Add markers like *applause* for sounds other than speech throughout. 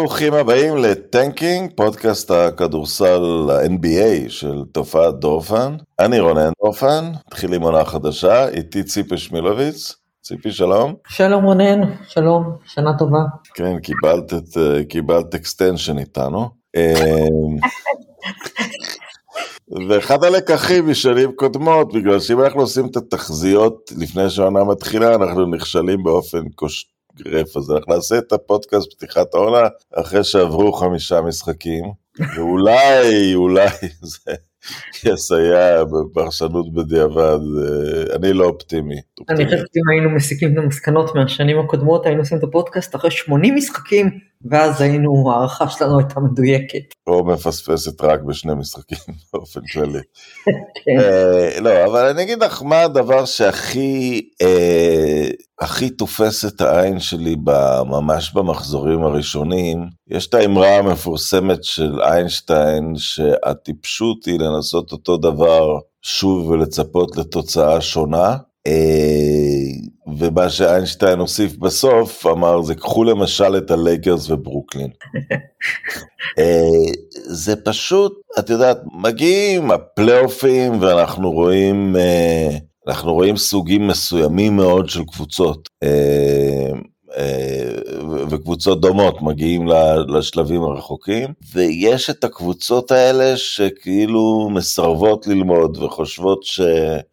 ברוכים הבאים לטנקינג, פודקאסט הכדורסל ה-NBA של תופעת דורפן. אני רונן דורפן, מתחיל עם עונה חדשה, איתי ציפי שמילוביץ. ציפי, שלום. שלום רונן, שלום, שנה טובה. כן, קיבלת, את, קיבלת extension איתנו. אה, ואחד הלקחים משנים קודמות, בגלל שאם אנחנו עושים את התחזיות לפני שהעונה מתחילה, אנחנו נכשלים באופן קוש... גרף, אז אנחנו נעשה את הפודקאסט פתיחת העונה אחרי שעברו חמישה משחקים, ואולי, אולי זה יסייע בפרשנות בדיעבד, אה, אני לא אופטימי. אני חושבת שאם היינו מסיקים את המסקנות מהשנים הקודמות, היינו עושים את הפודקאסט אחרי 80 משחקים, ואז היינו, הערכה שלנו הייתה מדויקת. או מפספסת רק בשני משחקים *laughs* באופן כללי. כן. אה, לא, אבל אני אגיד לך מה הדבר שהכי אה, הכי תופס את העין שלי ממש במחזורים הראשונים, יש את האמרה המפורסמת של איינשטיין, שהטיפשות היא לנסות אותו דבר שוב ולצפות לתוצאה שונה. אה, ומה שאיינשטיין הוסיף בסוף, אמר זה קחו למשל את הלייקרס וברוקלין. *laughs* אה, זה פשוט, את יודעת, מגיעים הפלייאופים ואנחנו רואים, אה, אנחנו רואים סוגים מסוימים מאוד של קבוצות. וקבוצות דומות מגיעים לשלבים הרחוקים, ויש את הקבוצות האלה שכאילו מסרבות ללמוד וחושבות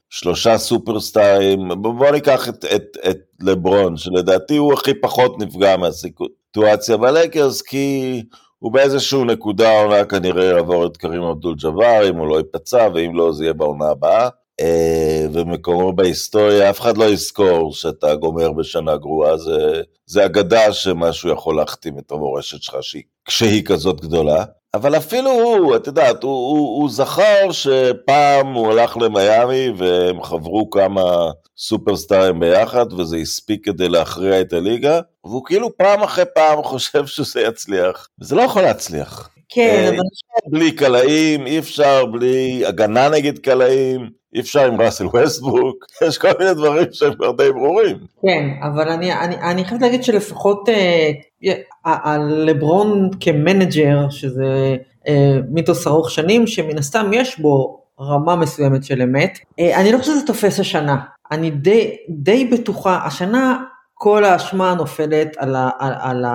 ששלושה סופרסטארים, בוא ניקח את, את, את לברון, שלדעתי הוא הכי פחות נפגע מהסיטואציה בלייקרס, כי הוא באיזשהו נקודה העונה כנראה יעבור את קרים אבדול ג'אבר, אם הוא לא ייפצע, ואם לא זה יהיה בעונה הבאה. אה, ומקומו בהיסטוריה, אף אחד לא יזכור שאתה גומר בשנה גרועה, זה, זה אגדה שמשהו יכול להכתים את המורשת שלך שהיא, כשהיא כזאת גדולה. אבל אפילו הוא, את יודעת, הוא, הוא, הוא זכר שפעם הוא הלך למיאמי והם חברו כמה סופרסטארים ביחד וזה הספיק כדי להכריע את הליגה, והוא כאילו פעם אחרי פעם חושב שזה יצליח, וזה לא יכול להצליח. כן, אה, אבל... אי אפשר בלי קלעים, אי אפשר בלי הגנה נגד קלעים, אי אפשר עם ראסל ווסטברוק, *laughs* יש כל מיני דברים שהם כבר די ברורים. כן, אבל אני, אני, אני חייב להגיד שלפחות אה, לברון כ manager, שזה אה, מיתוס ארוך שנים, שמן הסתם יש בו רמה מסוימת של אמת, אה, אני לא חושב שזה תופס השנה. אני די, די בטוחה, השנה כל האשמה נופלת על, ה, על, על,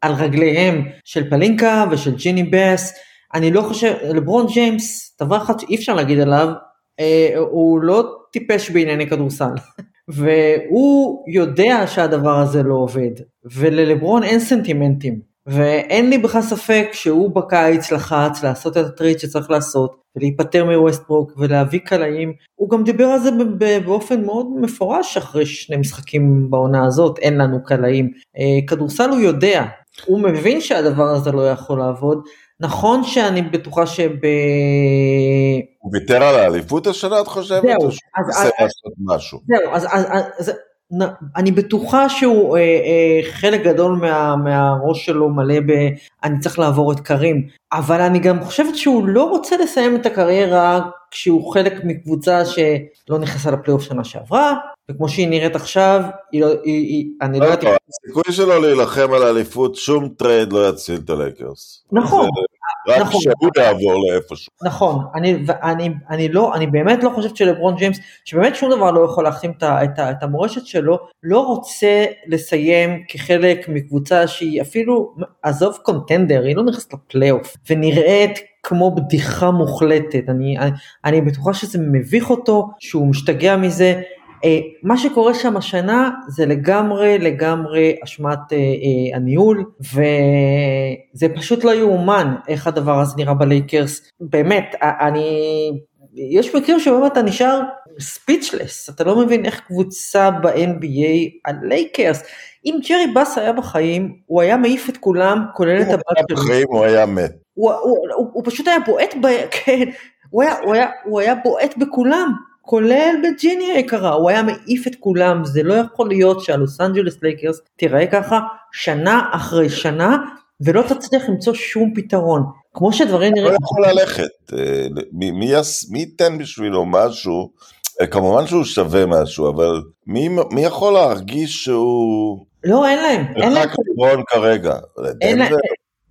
על רגליהם של פלינקה ושל ג'יני בס. אני לא חושב, לברון ג'יימס, דבר אחד שאי אפשר להגיד עליו, הוא לא טיפש בענייני כדורסל. *laughs* והוא יודע שהדבר הזה לא עובד, וללברון אין סנטימנטים, ואין לי בכלל ספק שהוא בקיץ לחץ לעשות את הטריד שצריך לעשות, ולהיפטר מווסטברוק ולהביא קלעים, הוא גם דיבר על זה באופן מאוד מפורש אחרי שני משחקים בעונה הזאת, אין לנו קלעים. אה, כדורסל הוא יודע, הוא מבין שהדבר הזה לא יכול לעבוד, נכון שאני בטוחה שב... הוא ויתר על האליפות השנה, את חושבת? זהו. אז... אז לעשות משהו. זהו, אז, אז, אז אני בטוחה שהוא אה, אה, חלק גדול מה, מהראש שלו מלא ב... אני צריך לעבור את קרים, אבל אני גם חושבת שהוא לא רוצה לסיים את הקריירה כשהוא חלק מקבוצה שלא נכנסה לפלייאוף שנה שעברה, וכמו שהיא נראית עכשיו, היא לא, היא, היא, אני לא, לא יודעת... הסיכוי שלו להילחם על האליפות, שום trade לא יציל את הלייקרס. נכון. רק נכון. שהוא יעבור לאיפשהו. נכון, אני, אני, אני, לא, אני באמת לא חושבת שלברון ג'יימס, שבאמת שום דבר לא יכול להכתים את, את, את המורשת שלו, לא רוצה לסיים כחלק מקבוצה שהיא אפילו, עזוב contender, היא לא נכנסת לפלייאוף, ונראית כמו בדיחה מוחלטת, אני, אני, אני בטוחה שזה מביך אותו, שהוא משתגע מזה, מה שקורה שם השנה זה לגמרי לגמרי אשמת אה, אה, הניהול וזה פשוט לא יאומן איך הדבר הזה נראה בלייקרס באמת אני יש מקרים שבאמת אתה נשאר ספיצ'לס אתה לא מבין איך קבוצה ב-NBA הלייקרס אם ג'רי באס היה בחיים הוא היה מעיף את כולם כולל את הבת שלו. בחיים הוא היה מת. הוא, הוא, הוא, הוא פשוט היה בועט ב... כן, הוא היה, הוא היה, הוא היה בועט בכולם כולל בג'יני היקרה, הוא היה מעיף את כולם, זה לא יכול להיות שהלוס אנג'לס לייקרס תיראה ככה שנה אחרי שנה, ולא תצליח למצוא שום פתרון. כמו שדברים נראים... לא יכול ללכת, אה, מי, מי, מי ייתן בשבילו משהו, אה, כמובן שהוא שווה משהו, אבל מי, מי יכול להרגיש שהוא... לא, אין להם, אין להם. רק לברון כרגע. אין להם.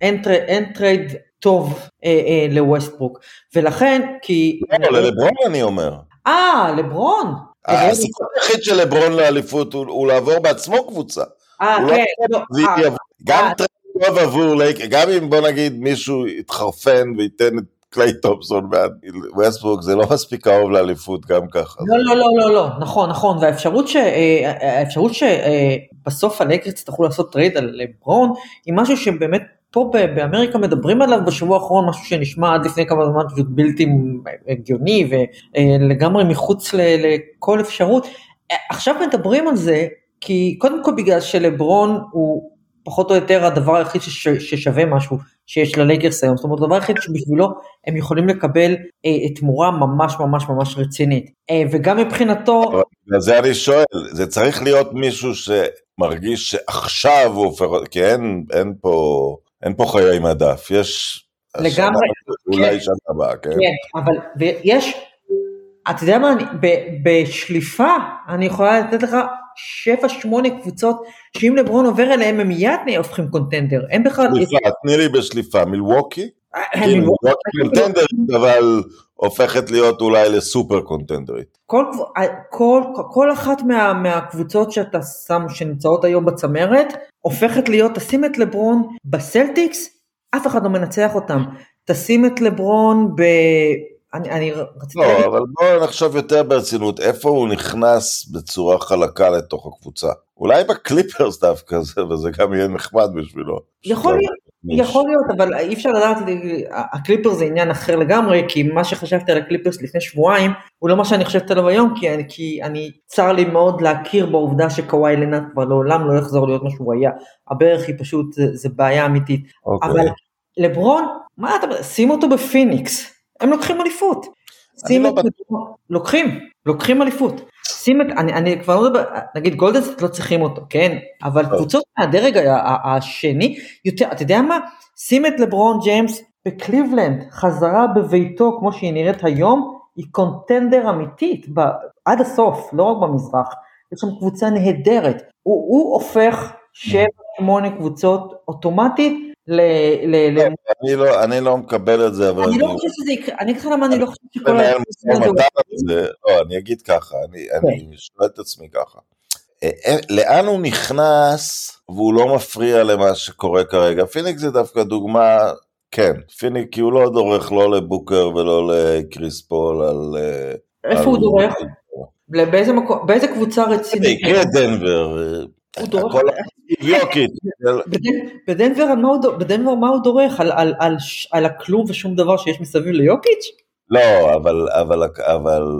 אין, tr, אין trade טוב אה, אה, לווסטברוק, ולכן כי... לא, ללברון אני אומר. אה, לברון. הסיכוי היחיד של לברון לאליפות הוא לעבור בעצמו קבוצה. אה, הוא כן. לא- לא, אה, גם אה. טוב עבור גם אם בוא נגיד מישהו יתחרפן וייתן את קליי תומפסון ווסטברוק, זה לא מספיק קרוב לאליפות גם ככה. לא, לא, לא, לא, לא, נכון, נכון, והאפשרות ש... אה, האפשרות שבסוף הלייקרס יצטרכו לעשות trade על לברון, היא משהו שבאמת פה באמריקה מדברים עליו בשבוע האחרון, משהו שנשמע עד לפני כמה זמן פשוט בלתי הגיוני ולגמרי מחוץ ל- לכל אפשרות. אה, עכשיו מדברים על זה, כי קודם כל בגלל שלברון הוא פחות או יותר הדבר היחיד שש, ששווה משהו שיש ללייקרס היום, זאת אומרת הדבר היחיד שבשבילו הם יכולים לקבל אה, תמורה ממש ממש ממש רצינית. אה, וגם מבחינתו, זה אני שואל, זה צריך להיות מישהו שמרגיש שעכשיו הוא כי אין, אין פה, אין פה חיי מדף, יש... לגמרי, אולי כן. שנה הבאה, כן? כן, אבל ויש, אתה יודע מה, אני, ב, בשליפה אני יכולה לתת לך 7-8 קבוצות שאם לברון עובר אליהם הם מיד הופכים קונטנדר, הם בכלל, שליפה, תני לי בשליפה, מילווקי? הם- כאילו, מילווקי קונטנדרית, אבל הופכת להיות אולי לסופר קונטנדרית. כל, כל, כל אחת מה, מהקבוצות שאתה שם שנמצאות היום בצמרת הופכת להיות, תשים את לברון בסלטיקס, אף אחד לא מנצח אותם. תשים את לברון ב... אני, אני רציתי לא, להגיד, אבל בואו נחשוב יותר ברצינות, איפה הוא נכנס בצורה חלקה לתוך הקבוצה? אולי בקליפרס דווקא זה, וזה גם יהיה נחמד בשבילו. יכול להיות, יכול להיות, אבל אי אפשר לדעת, הקליפרס זה עניין אחר לגמרי, כי מה שחשבתי על הקליפרס לפני שבועיים, הוא לא מה שאני חושבת עליו היום, כי אני, כי אני צר לי מאוד להכיר בעובדה שקוואי לנארד כבר לעולם לא יחזור להיות מה שהוא היה. הברך היא פשוט, זה, זה בעיה אמיתית. אוקיי. אבל לברון, מה אתה, שים אותו בפיניקס, הם לוקחים אליפות. שים לא את. לברון, לוקחים, לוקחים אליפות. שים את, אני, אני כבר לא מדבר, נגיד גולדן סטייט לא צריכים אותו, כן? אבל טוב. קבוצות מהדרג השני, יותר, אתה יודע מה? שים את לברון ג'יימס בקליבלנד, חזרה בביתו כמו שהיא נראית היום, היא קונטנדר אמיתית, ב, עד הסוף, לא רק במזרח. יש שם קבוצה נהדרת. הוא, הוא הופך 7-8 קבוצות אוטומטית ל... ל, ל אני לא- אני לא מקבל את זה, אבל אני לא חושב שזה יקרה, אני אגיד לך למה אני לא חושב שכל לנהל ה- משא ומתן על זה, לא, אני אגיד ככה, אני, אני שואל את עצמי ככה. אה, אה, לאן הוא נכנס והוא לא מפריע למה שקורה כרגע? פיניק זה דווקא דוגמה, כן, פיניק כי הוא לא דורך לא לבוקר ולא לקריס פול על... אה, איפה הוא דורך? באיזה קבוצה רצינית? יקרה דנבר, הוא דורך- בדנבר מה הוא דורך? על- הכלום ושום דבר שיש מסביב ליוקיץ'? לא, אבל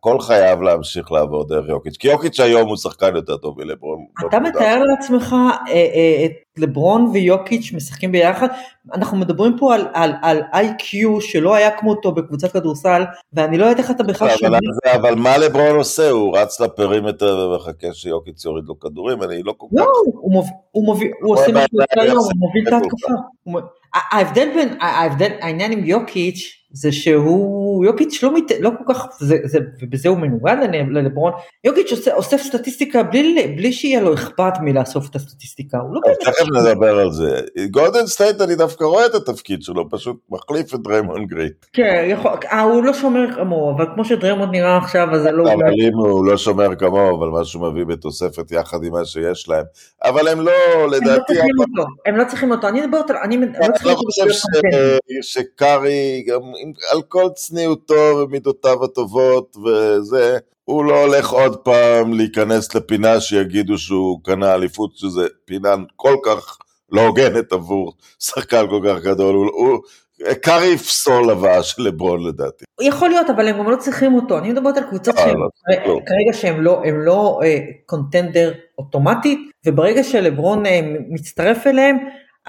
הכל חייב להמשיך לעבור דרך יוקיץ', כי יוקיץ' היום הוא שחקן יותר טוב מלברון. אתה מתאר לעצמך אה, אה, את לברון ויוקיץ' משחקים ביחד? אנחנו מדברים פה על- על- על איי-קיו שלא היה כמותו בקבוצת כדורסל, ואני לא יודעת איך אתה בכלל אבל, שומע. אבל מה לברון עושה? הוא רץ לפרימטר ומחכה שיוקיץ' יוריד לו כדורים? אני לא כל כך... לא, הוא עושה מה שהוא עושה היום, יחסית הוא מוביל את. ההתקפה. ההבדל בין, ההבדל, העניין עם יוקיץ' זה שהוא, יוקיץ' לא, מת, לא כל כך, זה, זה, ובזה הוא מנוגד ללברון, יוקיץ' עושה, אוסף סטטיסטיקה בלי, בלי שיהיה לו אכפת מלאסוף את הסטטיסטיקה, הוא לא באמת, תכף נדבר על זה. גולדן סטייט אני דווקא רואה את התפקיד שלו, פשוט מחליף את דריימונד גרין. כן, יכול, אה, הוא לא שומר כמוהו, אבל כמו שדריימונד נראה עכשיו, אז זה לא, אבל אם הוא לא שומר כמוהו, אבל מה שהוא מביא בתוספת יחד עם מה שיש להם. אבל הם לא, לא לדעתי, הם לא צריכים אותו, אני מדברת על, אני לא לא חושב. שקרי, גם עם- על כל צניעותו ומידותיו הטובות וזה, הוא לא הולך עוד פעם להיכנס לפינה שיגידו שהוא קנה אליפות, שזה פינה כל כך לא הוגנת עבור שחקן כל כך גדול. הוא, הוא, קארי יפסול הבאה של לברון לדעתי. יכול להיות, אבל הם גם לא צריכים אותו. אני מדברת על קבוצות אה, שהם לא, לא. כרגע שהם לא, הם לא אה, קונטנדר אוטומטית, וברגע שלברון אה, מצטרף אליהם,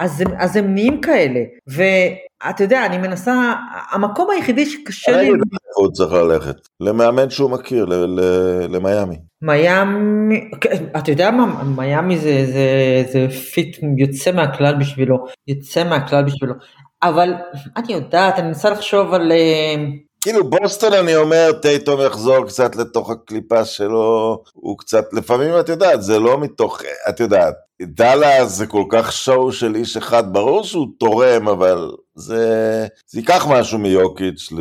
אז אז הם נהיים כאלה. ואתה יודע, אני מנסה, המקום היחידי שקשה לי, הוא צריך ללכת. למאמן שהוא מכיר, ל- ל- למיאמי. מיאמי, כן, אתה יודע מה, מיאמי זה, זה, זה fit יוצא מהכלל בשבילו, יוצא מהכלל בשבילו. אבל אני יודעת, אני מנסה לחשוב על... אה, כאילו בוסטון אני אומר טייטום יחזור קצת לתוך הקליפה שלו הוא קצת לפעמים את יודעת זה לא מתוך את יודעת דאלה זה כל כך show של איש אחד, ברור שהוא תורם, אבל זה, זה ייקח משהו מיוקיץ',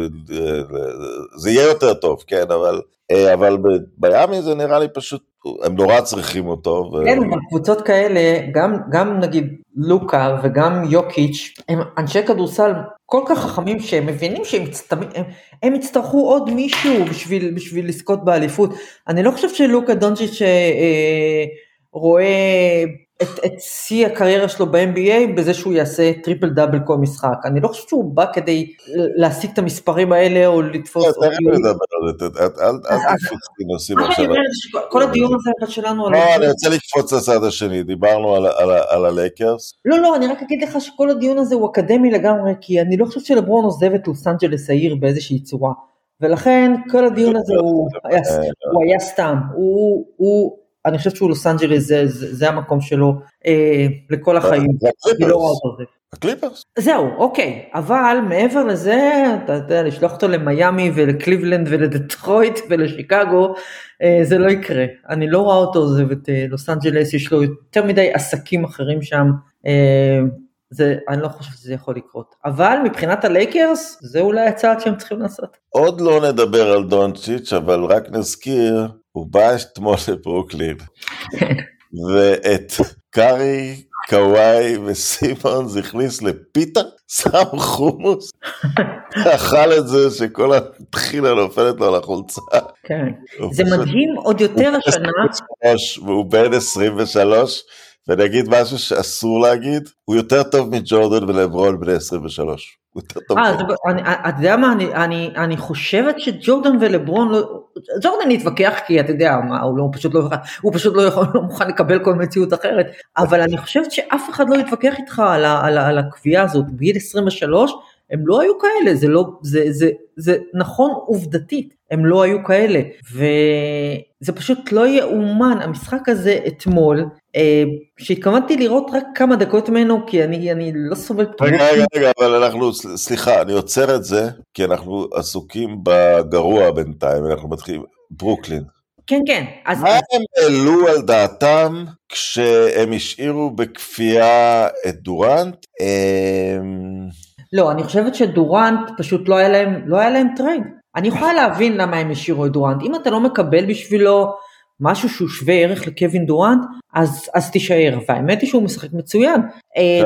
זה יהיה יותר טוב, כן, אבל, אה, אבל במיאמי זה נראה לי פשוט, הם נורא צריכים אותו. ו... כן, אבל קבוצות כאלה, גם, גם נגיד לוקה וגם יוקיץ', הם אנשי כדורסל כל כך חכמים שהם מבינים שהם הם, הם יצטרכו עוד מישהו בשביל, בשביל לזכות באליפות. אני לא חושב שלוקה דונצ'יץ' אה, רואה את, את שיא הקריירה שלו ב-NBA בזה שהוא יעשה triple double כל משחק. אני לא חושב שהוא בא כדי להשיג את המספרים האלה או לתפוס... על זה, אל תקפוץ לי נושאים עכשיו. כל הדיון הזה שלנו... לא, אני רוצה לקפוץ לצד השני, דיברנו על הלייקרס. לא, לא, אני רק אגיד לך שכל הדיון הזה הוא אקדמי לגמרי, כי אני לא חושב שלברון עוזב את לוס אנג'לס העיר באיזושהי צורה. ולכן כל הדיון הזה הוא היה סתם, הוא אני חושב שהוא לוס אנג'לס זה, זה, זה המקום שלו אה, לכל החיים. לא. הקליפרס. זהו, אוקיי, אבל מעבר לזה, אתה יודע, לשלוח אותו למיאמי ולקליבלנד ולדטרויט ולשיקגו, אה, זה לא יקרה. אני לא רואה אותו עוזב את אה, לוס אנג'לס, יש לו יותר מדי עסקים אחרים שם. אה, זה, אני לא חושב שזה יכול לקרות. אבל מבחינת הלייקרס, זה אולי הצעד שהם צריכים לעשות. עוד לא נדבר על דונצ'יץ', אבל רק נזכיר הוא בא אתמול לברוקלין, ואת קיירי, קוואי וסימונס הכניס לפיתה, שם חומוס, אכל את זה שכל הטחינה נופלת לו על החולצה. כן, זה מדהים עוד יותר השנה. והוא בן 23, ואני אגיד משהו שאסור להגיד, הוא יותר טוב מג'ורדן ולברון בני 23. אה, אתה יודע מה, אני חושבת שג'ורדן ולברון, לא- ג'ורדן יתווכח כי אתה יודע, הוא לא, פשוט לא, הוא פשוט לא, יכול, לא מוכן לקבל כל מציאות אחרת, אבל אני חושבת שאף אחד לא יתווכח איתך על הקביעה הזאת, בגיל 23 הם לא היו כאלה, זה לא, זה, זה, זה נכון עובדתית, הם לא היו כאלה, וזה פשוט לא יאומן, המשחק הזה אתמול, אה, שהתכוונתי לראות רק כמה דקות ממנו, כי אני, אני לא סובל פתרונות. רגע, רגע, רגע, אבל אנחנו, סליחה, אני עוצר את זה, כי אנחנו עסוקים בגרוע בינתיים, אנחנו מתחילים, ברוקלין. כן, כן. אז... מה הם העלו על דעתם כשהם השאירו בכפייה את דורנט? אמ, לא, אני חושבת שדורנט פשוט לא היה להם, לא היה להם trade. אני יכולה להבין למה הם השאירו את דורנט. אם אתה לא מקבל בשבילו משהו שהוא שווה ערך לקווין דורנט, אז, אז תישאר. והאמת היא שהוא משחק מצוין. אה,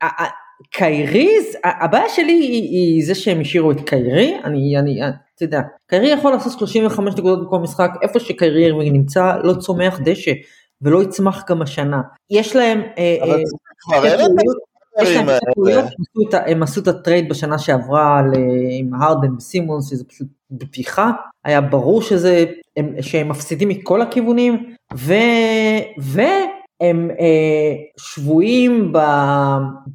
כן. קיירי, הבעיה שלי היא, היא זה שהם השאירו את קיירי, אני, אני, אתה יודע, קיירי יכול לעשות 35 נקודות בכל משחק, איפה שקיירי אירווינג נמצא לא צומח דשא, ולא יצמח גם השנה. יש להם... אה, אבל אה, כבר אין הם עשו את ה trade בשנה שעברה עם הרדן וסימונס, שזה פשוט בדיחה, היה ברור שזה, שהם מפסידים מכל הכיוונים, ו, והם אה, שבויים ב,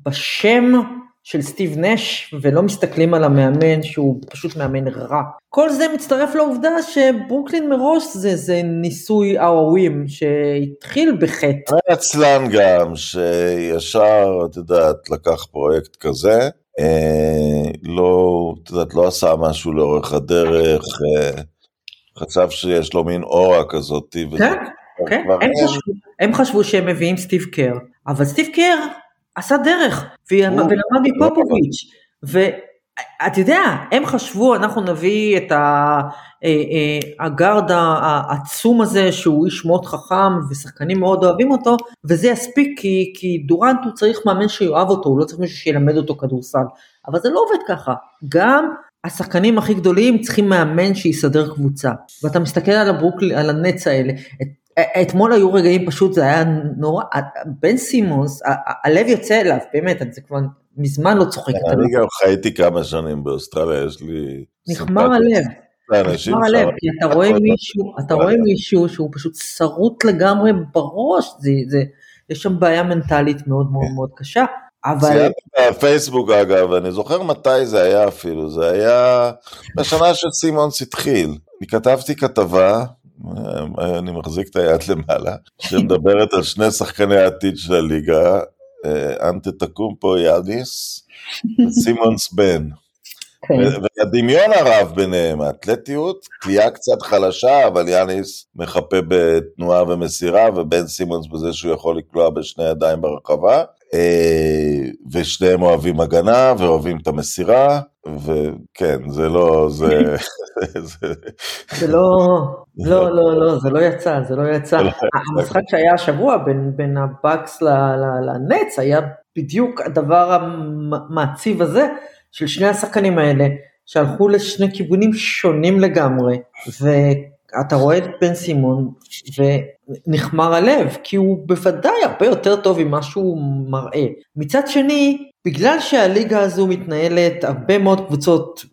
בשם של סטיב נש ולא מסתכלים על המאמן שהוא פשוט מאמן רע. כל זה מצטרף לעובדה שברוקלין מראש זה, זה ניסוי כלאיים שהתחיל בחטא. היה עצלן גם שישר, את יודעת, לקח פרויקט כזה, אה, לא, את יודעת, לא עשה משהו לאורך הדרך, אה, חשב שיש לו מין אורה כזאת. כן, כן, הם חשבו שהם מביאים סטיב קר, אבל סטיב קר עשה דרך, ולמד מפופוביץ', ואת יודע, הם חשבו, אנחנו נביא את אה, אה, הגארד העצום הזה, שהוא איש מאוד חכם, ושחקנים מאוד אוהבים אותו, וזה יספיק, כי, כי דורנט הוא צריך מאמן שיאהב אותו, הוא לא צריך מישהו שילמד אותו כדורסל, אבל זה לא עובד ככה, גם השחקנים הכי גדולים צריכים מאמן שיסדר קבוצה, ואתה מסתכל על הברוקלי, על הנץ האלה, את אתמול היו רגעים פשוט, זה היה נורא, בן סימונס, הלב יוצא אליו, באמת, זה כבר מזמן לא צוחק. אני גם חייתי כמה שנים באוסטרליה, יש לי... נחמר הלב. נחמר הלב, כי אתה רואה מישהו, אתה רואה מישהו שהוא פשוט שרוט לגמרי בראש, יש שם בעיה מנטלית מאוד מאוד מאוד קשה. אבל... ציינת בפייסבוק אגב, אני זוכר מתי זה היה אפילו, זה היה בשנה שסימונס התחיל. אני כתבתי כתבה אני מחזיק את היד למעלה, שמדברת על שני שחקני העתיד של הליגה, אה, אנטה תקום פה יאדיס, סימונס בן. כן. והדמיון הרב ביניהם, האתלטיות, תלייה קצת חלשה, אבל יאניס מחפה בתנועה ומסירה, ובן סימונס בזה שהוא יכול לקלוע בשני ידיים ברחבה, אה, ושניהם אוהבים הגנה ואוהבים את המסירה, וכן, זה לא, *laughs* זה... זה לא, לא, לא, לא, זה לא יצא, זה לא יצא. המשחק שהיה השבוע בין, בין הבאקס לנץ היה בדיוק הדבר המעציב הזה של שני השחקנים האלה, שהלכו לשני כיוונים שונים לגמרי, ואתה רואה את בן סימון ונחמר הלב, כי הוא בוודאי הרבה יותר טוב ממה שהוא מראה. מצד שני, בגלל שהליגה הזו מתנהלת, הרבה מאוד קבוצות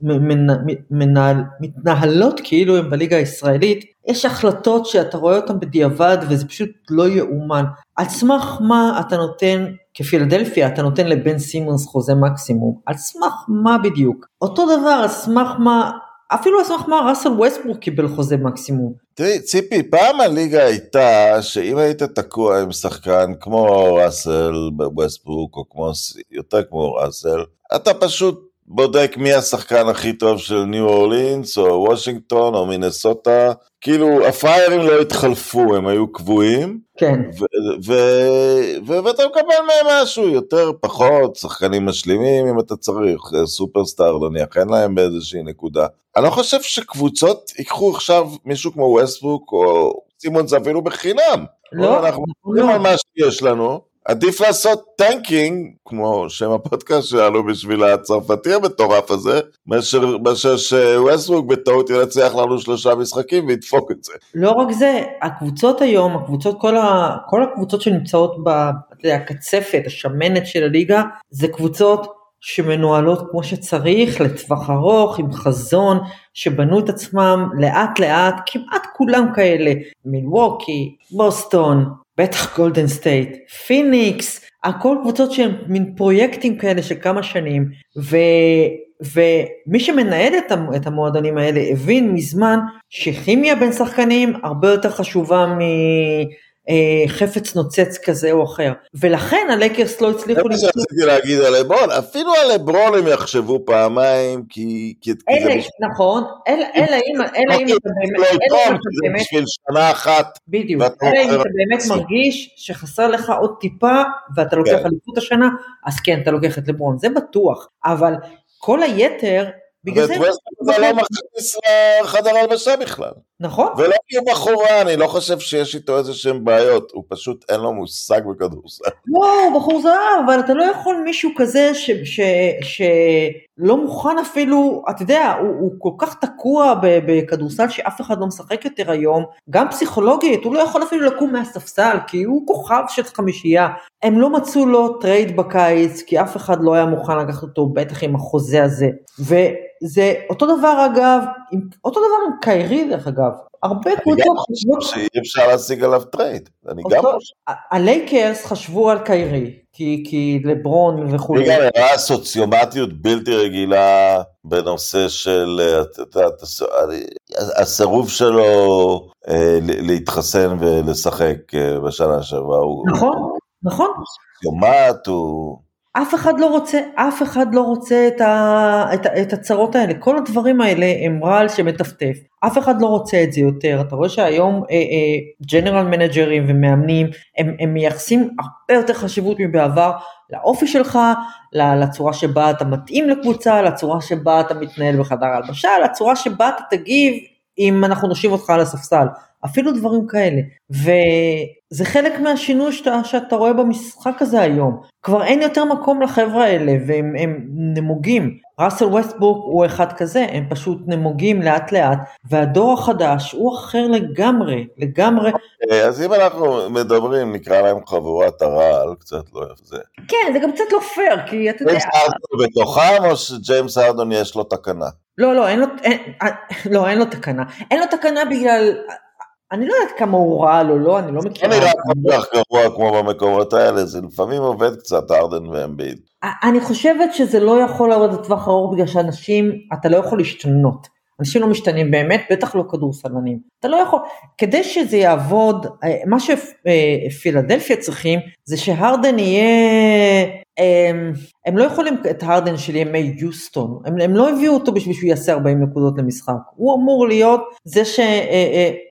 מתנהלות כאילו הם בליגה הישראלית, יש החלטות שאתה רואה אותן בדיעבד וזה פשוט לא יאומן. על סמך מה אתה נותן, כפילדלפיה, אתה נותן לבן סימונס חוזה מקסימום? על סמך מה בדיוק? אותו דבר, על סמך מה אפילו סמך מה ראסל ווסטברוק קיבל חוזה מקסימום. תראי, ציפי, פעם הליגה הייתה שאם היית תקוע עם שחקן כמו ראסל ווסטברוק, או כמו, יותר כמו ראסל, אתה פשוט בודק מי השחקן הכי טוב של ניו אורלינס, או וושינגטון, או מינסוטה. כאילו, הפריירים לא התחלפו, הם היו קבועים. כן. ואתה מקבל מהם משהו, יותר, פחות, שחקנים משלימים אם אתה צריך, superstar נניח, אין להם באיזושהי נקודה. אני לא חושב שקבוצות ייקחו עכשיו מישהו כמו ווסטברוק, או סימונס אפילו בחינם. לא, אנחנו מדברים לא. על מה שיש לנו. עדיף לעשות tanking, כמו שם הפודקאסט שלנו בשביל הצרפתי המטורף הזה, מאשר, מאשר שווסטברוק בטעות ינצח לנו שלושה משחקים וידפוק את זה. לא רק זה, הקבוצות היום, הקבוצות, כל, ה, כל הקבוצות שנמצאות בקצפת, השמנת של הליגה, זה קבוצות שמנוהלות כמו שצריך, לטווח ארוך, עם חזון, שבנו את עצמם לאט לאט, כמעט כולם כאלה, מילווקי, בוסטון, בטח גולדן סטייט, פיניקס, הכל קבוצות שהן מין פרויקטים כאלה של כמה שנים, ו, ומי שמנהל את, את המועדונים האלה הבין מזמן שכימיה בין שחקנים הרבה יותר חשובה מ... אה, חפץ נוצץ כזה או אחר, ולכן הלייקרס לא הצליחו... זה מה שרציתי להגיד על לברון, אפילו על לברון הם יחשבו פעמיים, כי... אלה, נכון, אלא אם אתה באמת... בשביל שנה אחת. בדיוק, אלא אם אתה באמת מרגיש שחסר לך עוד טיפה, ואתה לוקח כן. אליפות השנה, אז כן, אתה לוקח את לברון, זה בטוח, אבל כל היתר, בגלל זה... ואת ווסטברוק זה לא מכניס לחדר הלבשה בכלל. נכון. ולא כי הוא בחור רע, אני לא חושב שיש איתו איזה שהם בעיות, הוא פשוט אין לו מושג בכדורסל. לא, הוא בחור זהב, אבל אתה לא יכול מישהו כזה ש, ש, שלא מוכן אפילו, אתה יודע, הוא, הוא כל כך תקוע בכדורסל שאף אחד לא משחק יותר היום, גם פסיכולוגית, הוא לא יכול אפילו לקום מהספסל, כי הוא כוכב של חמישייה. הם לא מצאו לו טרייד בקיץ, כי אף אחד לא היה מוכן לקחת אותו, בטח עם החוזה הזה. וזה אותו דבר אגב, עם, אותו דבר עם קיירי דרך אגב. הרבה קבוצות חושבות... שאי אפשר להשיג עליו טרייד, אני גם חושב. הלייקרס חשבו על קיירי, כי, כי לברון וכולי. וגם הראה סוציומטיות בלתי רגילה בנושא של, אה, את יודעת, הס- אני- הסירוב שלו אה, להתחסן ולשחק אה, בשנה שעברה. הוא נכון, נכון. סוציומט, הוא... אף אחד לא רוצה, אף אחד לא רוצה את, ה, את, את הצרות האלה. כל הדברים האלה הם רעל שמטפטף. אף אחד לא רוצה את זה יותר. אתה רואה שהיום ג'נרל מנג'רים ומאמנים, הם, הם מייחסים הרבה יותר חשיבות מבעבר לאופי שלך, לצורה שבה אתה מתאים לקבוצה, לצורה שבה אתה מתנהל בחדר הלבשה, לצורה שבה אתה תגיב אם אנחנו נושיב אותך על הספסל. אפילו דברים כאלה. וזה חלק מהשינוי שאתה, שאתה רואה במשחק הזה היום. כבר אין יותר מקום לחבר'ה האלה, והם הם נמוגים. ראסל ווסטבורק הוא אחד כזה, הם פשוט נמוגים לאט לאט, והדור החדש הוא אחר לגמרי, לגמרי. אה, אז אם אנחנו מדברים, נקרא להם חבורת הרעל, קצת לא יפה זה. כן, זה גם קצת לא פייר, כי אתה יודע... ג'יימס ארדון בתוכם, או שג'יימס ארדון יש לו תקנה? לא, לא, אין לו, אין, לא, אין לו תקנה. אין לו תקנה בגלל... אני לא יודעת כמה הוא רעל או לא, אני לא לא מכירה. נראה כל כך גרוע כמו במקומות האלה, זה לפעמים עובד קצת ארדן ואמביד. אני חושבת שזה לא יכול לעבוד לטווח ארוך בגלל שאנשים, אתה לא יכול להשתנות. אנשים לא משתנים באמת, בטח לא כדורסלנים. אתה לא יכול, כדי שזה יעבוד, אה, מה שפילדלפיה צריכים זה שהרדן יהיה הם, הם לא יכולים את הרדן של ימי יוסטון, הם, הם לא הביאו אותו בשביל שהוא יעשה 40 נקודות למשחק, הוא אמור להיות זה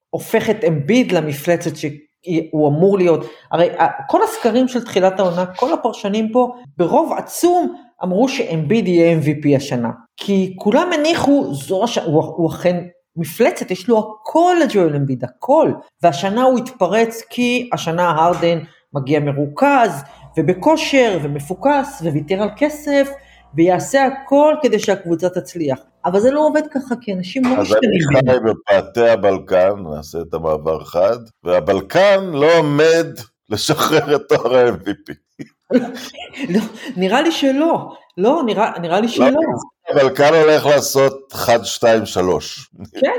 שהופך את אמביד למפלצת שהוא אמור להיות, הרי כל הסקרים של תחילת העונה, כל הפרשנים פה ברוב עצום אמרו שאמביד יהיה MVP השנה, כי כולם הניחו, זו השנה, הוא, הוא אכן מפלצת, יש לו הכל לג'ואל אמביד, הכל, והשנה הוא התפרץ כי השנה הרדן מגיע מרוכז ובכושר ומפוקס וויתר על כסף ויעשה הכל כדי שהקבוצה תצליח. אבל זה לא עובד ככה, כי אנשים לא משתנים. אז אני חי בפאתי הבלקן, נעשה את המעבר חד, והבלקן לא עומד לשחרר את תואר ה-MVP. לא, נראה לי שלא. לא, נראה, נראה לי שלא. אבל כאן הולך לעשות 1, 2, 3. כן,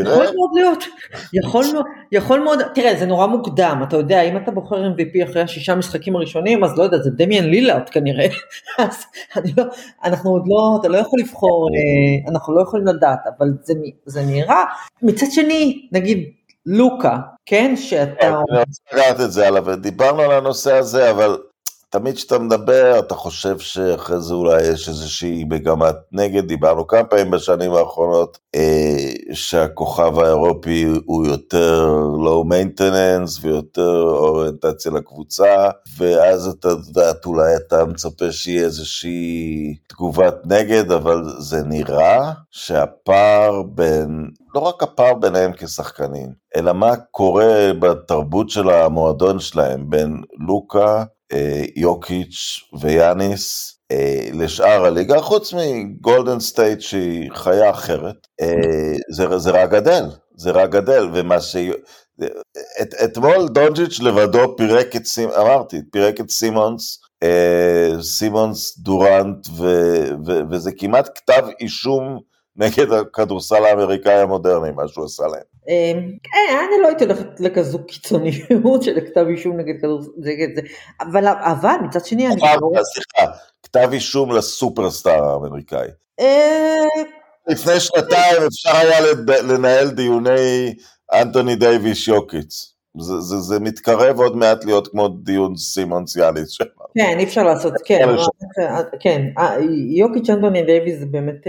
יכול מאוד להיות. יכול יכול מאוד, תראה, זה נורא מוקדם, אתה יודע, אם אתה בוחר MVP אחרי השישה המשחקים הראשונים, אז לא יודע, זה דמיאן לילארד כנראה. *laughs* אז אני לא, אנחנו עוד לא, אתה לא יכול לבחור, אה, אנחנו לא יכולים לדעת, אבל זה, זה נראה, מצד שני, נגיד, לוקה, כן, שאתה... אני רוצה לגעת את זה עליו, דיברנו על הנושא הזה, אבל תמיד כשאתה מדבר, אתה חושב שאחרי זה אולי יש איזושהי מגמת נגד, דיברנו כמה פעמים בשנים האחרונות, אה, שהכוכב האירופי הוא יותר low maintenance ויותר אוריינטציה לקבוצה, ואז אתה יודעת, אולי אתה מצפה שיהיה איזושהי תגובת נגד, אבל זה נראה שהפער בין, לא רק הפער ביניהם כשחקנים, אלא מה קורה בתרבות של המועדון שלהם בין לוקה, יוקיץ' ויאניס אה, לשאר הליגה, חוץ מגולדן סטייט שהיא חיה אחרת, אה, זה, זה רק גדל, זה רק גדל, ומה ש... את, אתמול דונג'יץ' לבדו פירק את, סימ... אמרתי, פירק את סימונס, סימונס, דורנט, ו, ו, וזה כמעט כתב אישום נגד הכדורסל האמריקאי המודרני, מה שהוא עשה להם. אמ, כן, אני לא הייתי הולכת לכזו קיצוניות של כתב אישום נגד כדורסל, אבל, אבל מצד שני אני... סליחה, כתב אישום לסופרסטאר האמריקאי. אה, לפני שנתיים אפשר היה לנהל דיוני אנטוני דייוויס יוקיץ. זה, זה, זה מתקרב עוד מעט להיות כמו דיון סימון ציאניס שם. כן, אי אפשר לעשות, כן, כן, אה, יוקיץ' אנטוני דייוויס זה באמת...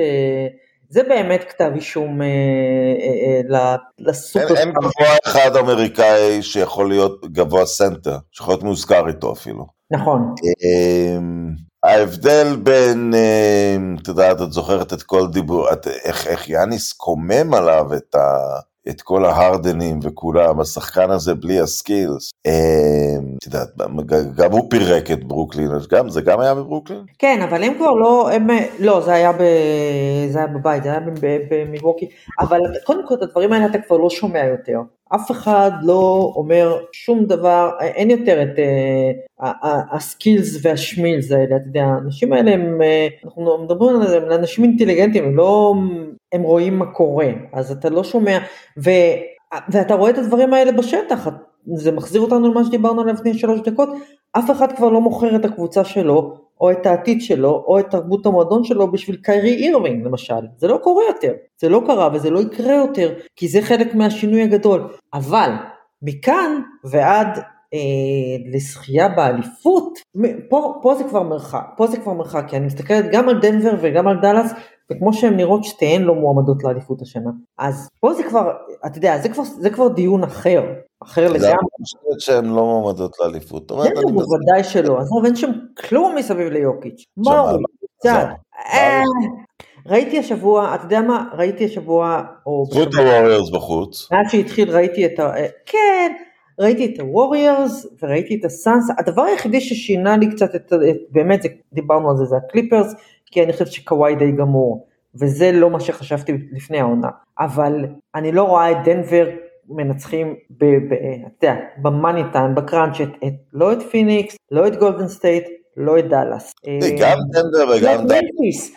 אה, זה באמת כתב אישום אה, אה, אה, לסופר. אין, אין גבוה אחד אמריקאי שיכול להיות גבוה סנטר, שיכול להיות מוזכר איתו אפילו. נכון. אמ, ההבדל בין, אמ, את יודעת, את זוכרת את כל דיבור, את, איך, איך יאניס קומם עליו את ה... את כל ההרדנים וכולם, השחקן הזה בלי ה skills. אמ, את יודעת, גם הוא פירק את ברוקלין, גם, זה גם היה בברוקלין? כן, אבל הם כבר לא, הם, לא, זה היה, ב, זה היה בבית, זה היה במילווקי, אבל קודם כל את הדברים האלה אתה כבר לא שומע יותר. אף אחד לא אומר שום דבר, אין יותר את ה skills וה shmills האלה, אתה יודע, האנשים האלה הם, אה, אנחנו מדברים על זה, הם אנשים אינטליגנטים, הם לא, הם רואים מה קורה, אז אתה לא שומע, ו, ואתה רואה את הדברים האלה בשטח, זה מחזיר אותנו למה שדיברנו עליו לפני שלוש דקות, אף אחד כבר לא מוכר את הקבוצה שלו, או את העתיד שלו, או את תרבות המועדון שלו בשביל קיירי אירווינג למשל. זה לא קורה יותר. זה לא קרה וזה לא יקרה יותר, כי זה חלק מהשינוי הגדול. אבל מכאן ועד אה, לזכייה באליפות, פה, פה זה כבר מרחק, פה זה כבר מרחק, כי אני מסתכלת גם על דנבר וגם על דאלאס, וכמו שהן נראות שתיהן לא מועמדות לאליפות השנה. אז פה זה כבר, אתה יודע, זה כבר, זה כבר דיון אחר, אחר לגמרי. חושבת שהן לא מועמדות לאליפות? כן, בוודאי שלא, אז אין שם כלום מסביב ליוקיץ'. קצת. אה, ראיתי השבוע, אתה יודע מה? ראיתי השבוע, או... זכות הווריורס בחוץ. מאז שהתחיל ראיתי את ה... כן, ראיתי את הווריורס וראיתי את הסאנס. הדבר היחידי ששינה לי קצת את... באמת, דיברנו על זה, זה הקליפרס. כי אני חושבת שקוואי די גמור, וזה לא מה שחשבתי לפני העונה. אבל אני לא רואה את דנבר מנצחים, ב, ב, אתה יודע, ב money time, ב crunch, את, את, לא את פיניקס, לא את גולדן סטייט, לא את דאלאס. גם דנבר וגם דאלאס.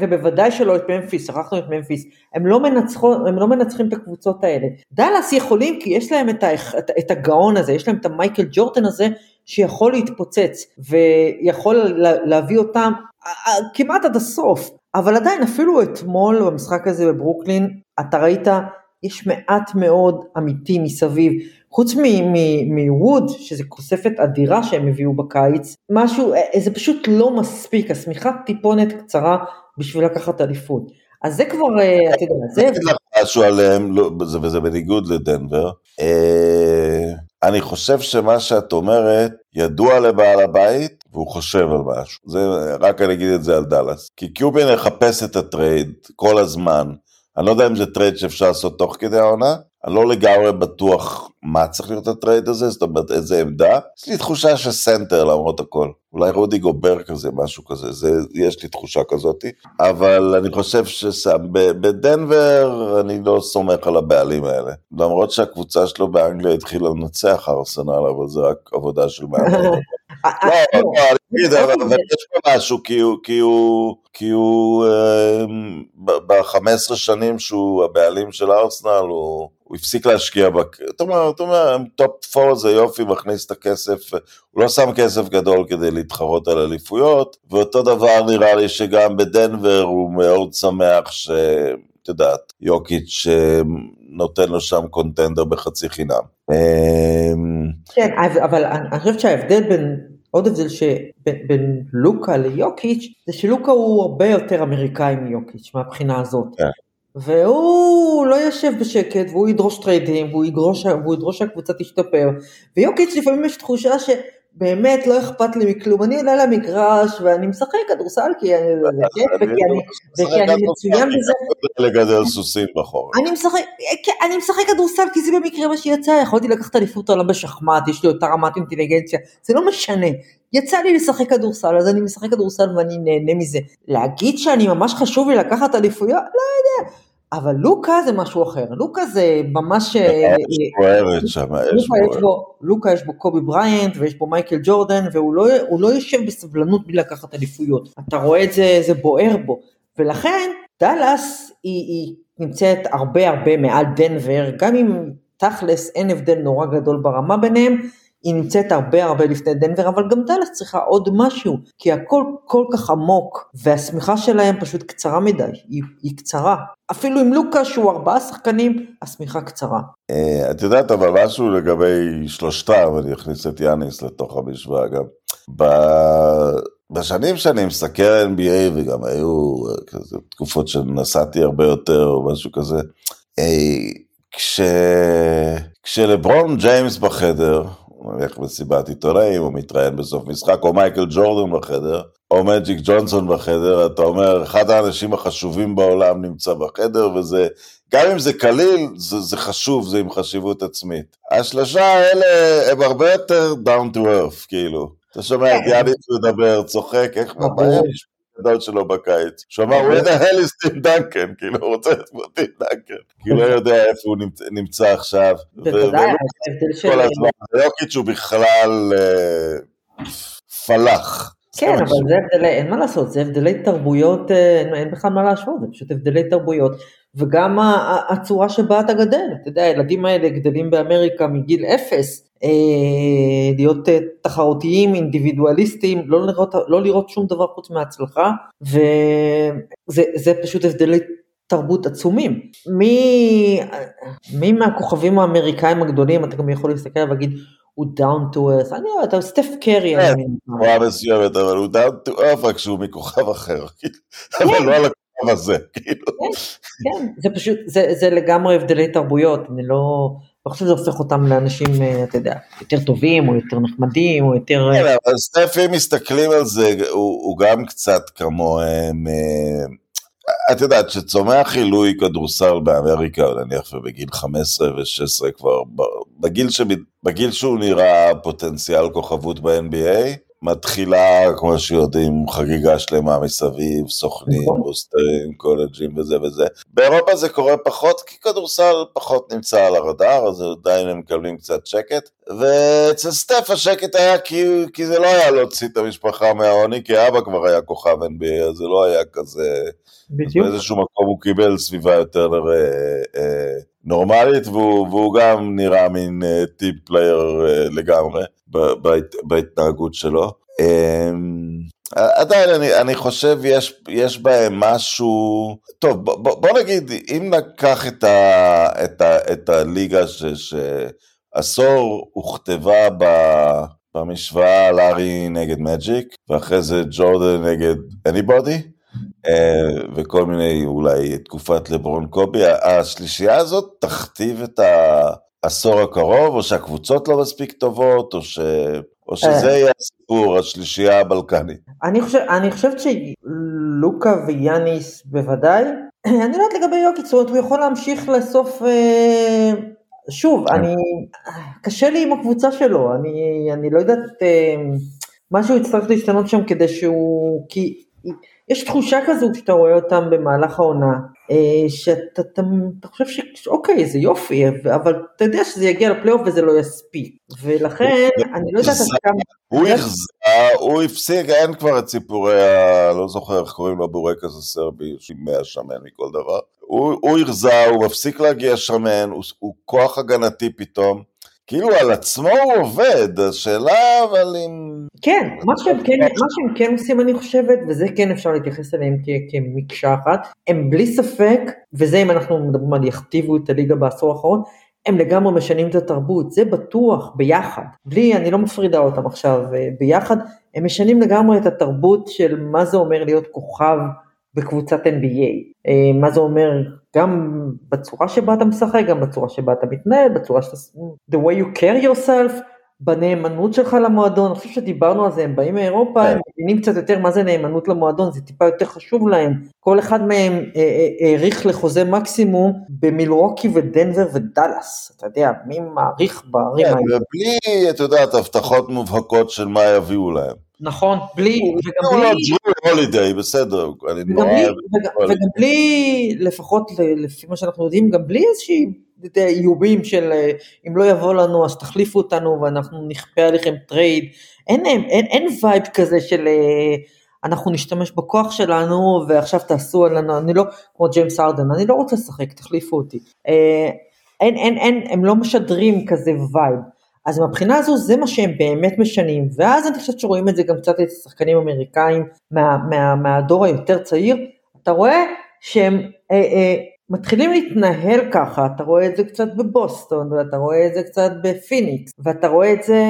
ובוודאי שלא את ממפיס, שכחנו את ממפיס. הם לא, מנצחו, הם לא מנצחים את הקבוצות האלה. דאלאס יכולים כי יש להם את, ה, את, את הגאון הזה, יש להם את המייקל ג'ורטן הזה, שיכול להתפוצץ ויכול להביא אותם כמעט עד הסוף, אבל עדיין אפילו אתמול במשחק הזה בברוקלין, אתה ראית, יש מעט מאוד אמיתי מסביב, חוץ מווד, שזה תוספת אדירה שהם הביאו בקיץ, משהו, זה פשוט לא מספיק, השמיכה טיפונת קצרה בשביל לקחת אליפות. אז זה כבר, אתה יודע, זה... אני אגיד לך משהו עליהם, לא, וזה בניגוד לדנבר. אני חושב שמה שאת אומרת ידוע לבעל הבית והוא חושב על משהו. זה, רק אני אגיד את זה על דאלאס. כי קיובין יחפש את הטרייד כל הזמן. אני לא יודע אם זה טרייד שאפשר לעשות תוך כדי העונה, אני לא לגמרי בטוח מה צריך להיות הטרייד הזה, זאת אומרת איזה עמדה. יש לי תחושה שסנטר למרות הכל. אולי רודי גובר כזה, משהו כזה, זה, יש לי תחושה כזאת. אבל אני חושב שבדנבר אני לא סומך על הבעלים האלה. למרות שהקבוצה שלו באנגליה התחילה לנצח ארסנל, אבל זה רק עבודה של מאמן. *laughs* לא, לא, לא, אבל יש פה משהו, כי הוא ב-15 שנים שהוא הבעלים של ארסנל, הוא... הפסיק להשקיע, בק... אתה אומר, אתה אומר, top 4 זה יופי, מכניס את הכסף, הוא לא שם כסף גדול כדי להתחרות על אליפויות, ואותו דבר נראה לי שגם בדנבר הוא מאוד שמח ש... את יודעת, יוקיץ' נותן לו שם contender בחצי חינם. אמ, כן, אבל אני חושבת שההבדל בין, עוד הבדל שבין לוקה ליוקיץ', זה שלוקה הוא הרבה יותר אמריקאי מיוקיץ' מהבחינה הזאת. כן. והוא לא יושב בשקט, והוא ידרוש טריידים, והוא ידרוש, שהקבוצה תשתפר. ויוקיץ' לפעמים יש תחושה שבאמת לא אכפת לי מכלום, אני עולה למגרש ואני משחק כדורסל כי וכי אני מצוין בזה. אני משחק כדורסל כי זה במקרה מה שיצא, יכולתי לקחת אליפות העולם בשחמט, יש לי אותה רמת אינטליגנציה, זה לא משנה. יצא לי לשחק כדורסל, אז אני משחק כדורסל ואני נהנה מזה. להגיד שאני ממש חשוב לי לקחת אליפויות? לא יודע. אבל לוקה זה משהו אחר, לוקה זה ממש... לוקה יש בו קובי בריינט ויש בו מייקל ג'ורדן והוא לא, לא יושב בסבלנות בלי לקחת אליפויות. אתה רואה את זה, זה בוער בו. ולכן דאלאס היא, היא נמצאת הרבה הרבה מעל דנבר, גם אם תכלס אין הבדל נורא גדול ברמה ביניהם, היא נמצאת הרבה הרבה לפני דנבר, אבל גם דאלאס צריכה עוד משהו, כי הכל כל כך עמוק, והשמיכה שלהם פשוט קצרה מדי, היא, היא קצרה. אפילו עם לוקה שהוא ארבעה שחקנים, השמיכה קצרה. אה, את יודעת אבל משהו לגבי שלושתם, אני אכניס את יאניס לתוך המשוואה גם. בשנים שאני מסקר NBA וגם היו כזה תקופות שנסעתי הרבה יותר או משהו כזה, אה, כש... כשלברון ג'יימס בחדר, הוא הולך מסיבת עיתונאים, הוא מתראיין בסוף משחק, או מייקל ג'ורדן בחדר, או מג'יק ג'ונסון בחדר, אתה אומר, אחד האנשים החשובים בעולם נמצא בחדר, וזה, גם אם זה קליל, זה, זה חשוב, זה עם חשיבות עצמית. השלושה האלה הם הרבה יותר down to earth, כאילו. אתה שומע את כן. יאניס מדבר, צוחק, איך, יש הגדול שלו בקיץ, שהוא אמר, where the hell is טים דנקן, כאילו, הוא רוצה את טים דנקן, *laughs* כי הוא לא יודע איפה הוא נמצא עכשיו. בוודאי, ההבדל של... כל הזמן, יוקיץ' הוא בכלל אה, פלח. כן, אבל זה הבדלי, אין מה לעשות, זה הבדלי תרבויות, אה, אין בכלל מה להשוות, זה פשוט הבדלי תרבויות, וגם הצורה שבה אתה גדל, אתה יודע, הילדים האלה גדלים באמריקה מגיל אפס, להיות אה, תחרותיים, אינדיבידואליסטיים, לא לראות, לא לראות שום דבר חוץ מהצלחה, וזה פשוט הבדלי תרבות עצומים. מי, מי מהכוכבים האמריקאים הגדולים, אתה גם יכול להסתכל ולהגיד, הוא down to earth, אני יודע, אתה סטף קרי. כן, תנועה מסוימת, אבל הוא down to earth רק שהוא מכוכב אחר, *laughs* אבל כן. לא על הכוכב הזה, *laughs* כאילו. כן, כן, זה פשוט, זה לגמרי הבדלי תרבויות, אני לא... לא חושב שזה הופך אותם לאנשים, אה, אתה יודע, יותר טובים, או יותר נחמדים, או יותר... כן, אבל אם מסתכלים על זה, הוא, הוא גם קצת כמוהם... אה, את יודעת, שצומח עילוי כדורסל באמריקה, נניח בגיל 15 ו-16 כבר, בגיל, שב, בגיל שהוא נראה פוטנציאל כוכבות ב-NBA, מתחילה, כמו שיודעים, חגיגה שלמה מסביב, סוכנים, נכון. בוסטרים, קולג'ים וזה וזה. באירופה זה קורה פחות, כי כדורסל פחות נמצא על הרדאר, אז עדיין הם מקבלים קצת שקט. ואצל סטף השקט היה כי, כי זה לא היה להוציא את המשפחה מהעוני, כי אבא כבר היה כוכב NBA, אז זה לא היה כזה... בדיוק. באיזשהו מקום הוא קיבל סביבה יותר אה, אה, נורמלית, והוא, והוא גם נראה מין אה, team player אה, לגמרי בהת, בהתנהגות שלו. אה, עדיין אני, אני חושב יש, יש בהם משהו, טוב בוא, בוא נגיד אם נקח את, ה, את, ה, את הליגה ש, ש, עשור הוכתבה ב... במשוואה לארי נגד מג'יק, ואחרי זה ג'ורדן נגד אניבודי, וכל מיני אולי תקופת לברון קובי. השלישייה הזאת תכתיב את העשור הקרוב, או שהקבוצות לא מספיק טובות, או, ש... או שזה יהיה הסיפור, השלישייה הבלקנית. אני, חושב, אני חושבת שלוקה ויאניס בוודאי, *clears throat* אני לא יודעת לגבי יוקיץ', זאת אומרת הוא יכול להמשיך לאסוף... אה... שוב, כן. אני, קשה לי עם הקבוצה שלו, אני, אני לא יודעת, אה, משהו יצטרך להשתנות שם כדי שהוא, כי יש תחושה כזו כשאתה רואה אותם במהלך העונה, אה, שאתה אתה, אתה חושב שאוקיי זה יופי, אבל אתה יודע שזה יגיע לפלייאוף וזה לא יספיק, ולכן אני לא יודעת עד כמה... הוא החזר, הוא הפסיק, אין כבר את סיפורי ה... לא זוכר איך קוראים לו בורקס הסרבי, שמאה שמן מכל דבר. הוא, הוא החזר, הוא מפסיק להגיע שמן, הוא, הוא כוח הגנתי פתאום. כאילו על עצמו הוא עובד, השאלה אבל אם... כן, מה שהם כן, מה שהם כן עושים אני חושבת, וזה כן אפשר להתייחס אליהם כמקשה אחת, הם בלי ספק, וזה אם אנחנו מדברים על יכתיבו את הליגה בעשור האחרון, הם לגמרי משנים את התרבות, זה בטוח, ביחד. בלי, אני לא מפרידה אותם עכשיו, אה, ביחד, הם משנים לגמרי את התרבות של מה זה אומר להיות כוכב בקבוצת NBA. אה, מה זה אומר גם בצורה שבה אתה משחק, גם בצורה שבה אתה מתנהל, בצורה שאתה... the way you carry yourself, בנאמנות שלך למועדון, אני חושב שדיברנו על זה, הם באים מאירופה, הם מבינים קצת יותר מה זה נאמנות למועדון, זה טיפה יותר חשוב להם. כל אחד מהם אה, אה, האריך לחוזה מקסימום במילווקי ודנבר ודאלאס, אתה יודע, מי מאריך בערים כן, האלה. ובלי, את יודעת, הבטחות מובהקות של מה יביאו להם. נכון, בלי, וגם בלי... הולידיי, בסדר, אני נורא אוהב... וגם בלי, לפחות לפי מה שאנחנו יודעים, גם בלי איזושהי איומים של אם לא יבוא לנו אז תחליפו אותנו ואנחנו נכפה עליכם טרייד, אין, אין, אין, אין vibe כזה של אנחנו נשתמש בכוח שלנו ועכשיו תעשו עלינו, אני לא, כמו ג'יימס הארדן, אני לא רוצה לשחק, תחליפו אותי. אין, אין, אין, הם לא משדרים כזה vibe. אז מהבחינה הזו זה מה שהם באמת משנים, ואז אני חושבת שרואים את זה גם קצת אצל שחקנים אמריקאים מה, מה, מהדור היותר צעיר, אתה רואה שהם אה, אה, מתחילים להתנהל ככה, אתה רואה את זה קצת בבוסטון, ואתה רואה את זה קצת בפיניקס, ואתה רואה את זה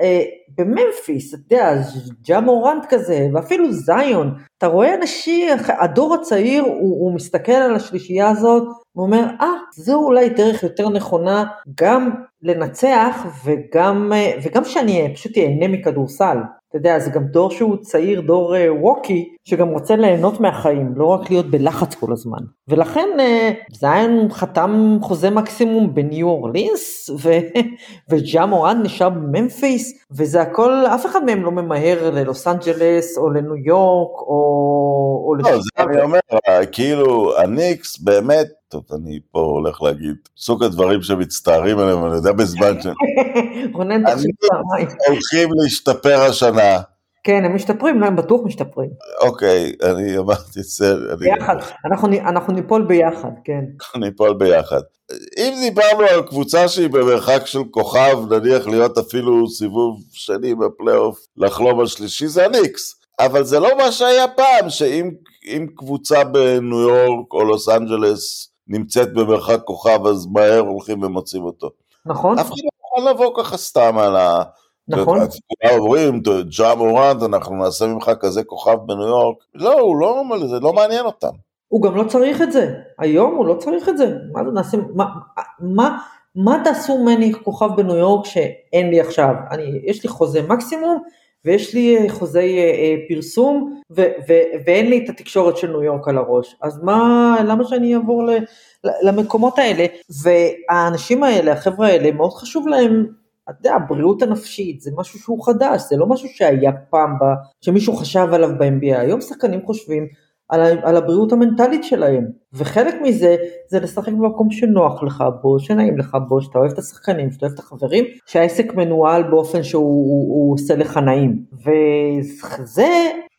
אה, בממפיס, אתה יודע, ג'ה מורנט כזה, ואפילו זיון, אתה רואה אנשים, הדור הצעיר הוא, הוא מסתכל על השלישייה הזאת, ואומר, אה, ah, זו אולי דרך יותר נכונה גם לנצח וגם, אה, וגם שאני פשוט אהנה מכדורסל. אתה יודע, זה גם דור שהוא צעיר, דור uh, ווקי, שגם רוצה ליהנות מהחיים, לא רק להיות בלחץ כל הזמן. ולכן uh, זיין חתם חוזה מקסימום בניו אורלינס, *laughs* וג'ה מורן נשאר בממפיס, וזה הכל, אף אחד מהם לא ממהר ללוס אנג'לס, או לניו יורק, או... או לא, זה אני אומר, כאילו, הניקס באמת, טוב, אני פה הולך להגיד סוג הדברים שמצטערים עליהם, אני יודע בזמן ש... *laughs* רונן, תחשב פעמיים. הולכים להשתפר השנה. כן, הם משתפרים, לא, הם בטוח משתפרים. אוקיי, אני אמרתי את זה. ביחד, אנחנו, אנחנו ניפול ביחד, כן. ניפול ביחד. אם דיברנו על קבוצה שהיא במרחק של כוכב, נניח להיות אפילו סיבוב שני בפלייאוף, לחלום על שלישי, זה הניקס. אבל זה לא מה שהיה פעם, שאם קבוצה בניו יורק או לוס אנג'לס נמצאת במרחק כוכב, אז מהר הולכים ומוצאים אותו. נכון. אף אחד לא יכול לבוא ככה סתם על ה... נכון. אומרים, ג'ה מורנט, אנחנו נעשה ממך כזה כוכב בניו יורק. לא, הוא לא, זה לא מעניין אותם. הוא גם לא צריך את זה. היום הוא לא צריך את זה. מה זה נעשה, מה, מה, מה תעשו ממני כוכב בניו יורק שאין לי עכשיו? אני, יש לי חוזה מקסימום, ויש לי אה, חוזי אה, אה, פרסום ו- ו- ואין לי את התקשורת של ניו יורק על הראש, אז מה, למה שאני אעבור ל- למקומות האלה? והאנשים האלה, החבר'ה האלה, מאוד חשוב להם, אתה יודע, הבריאות הנפשית זה משהו שהוא חדש, זה לא משהו שהיה פעם, בה, שמישהו חשב עליו ב-NBA, היום שחקנים חושבים על, על הבריאות המנטלית שלהם. וחלק מזה זה לשחק במקום שנוח לך בו, שנעים לך בו, שאתה אוהב את השחקנים, שאתה אוהב את החברים, שהעסק מנוהל באופן שהוא הוא, הוא עושה לך נעים. וזה,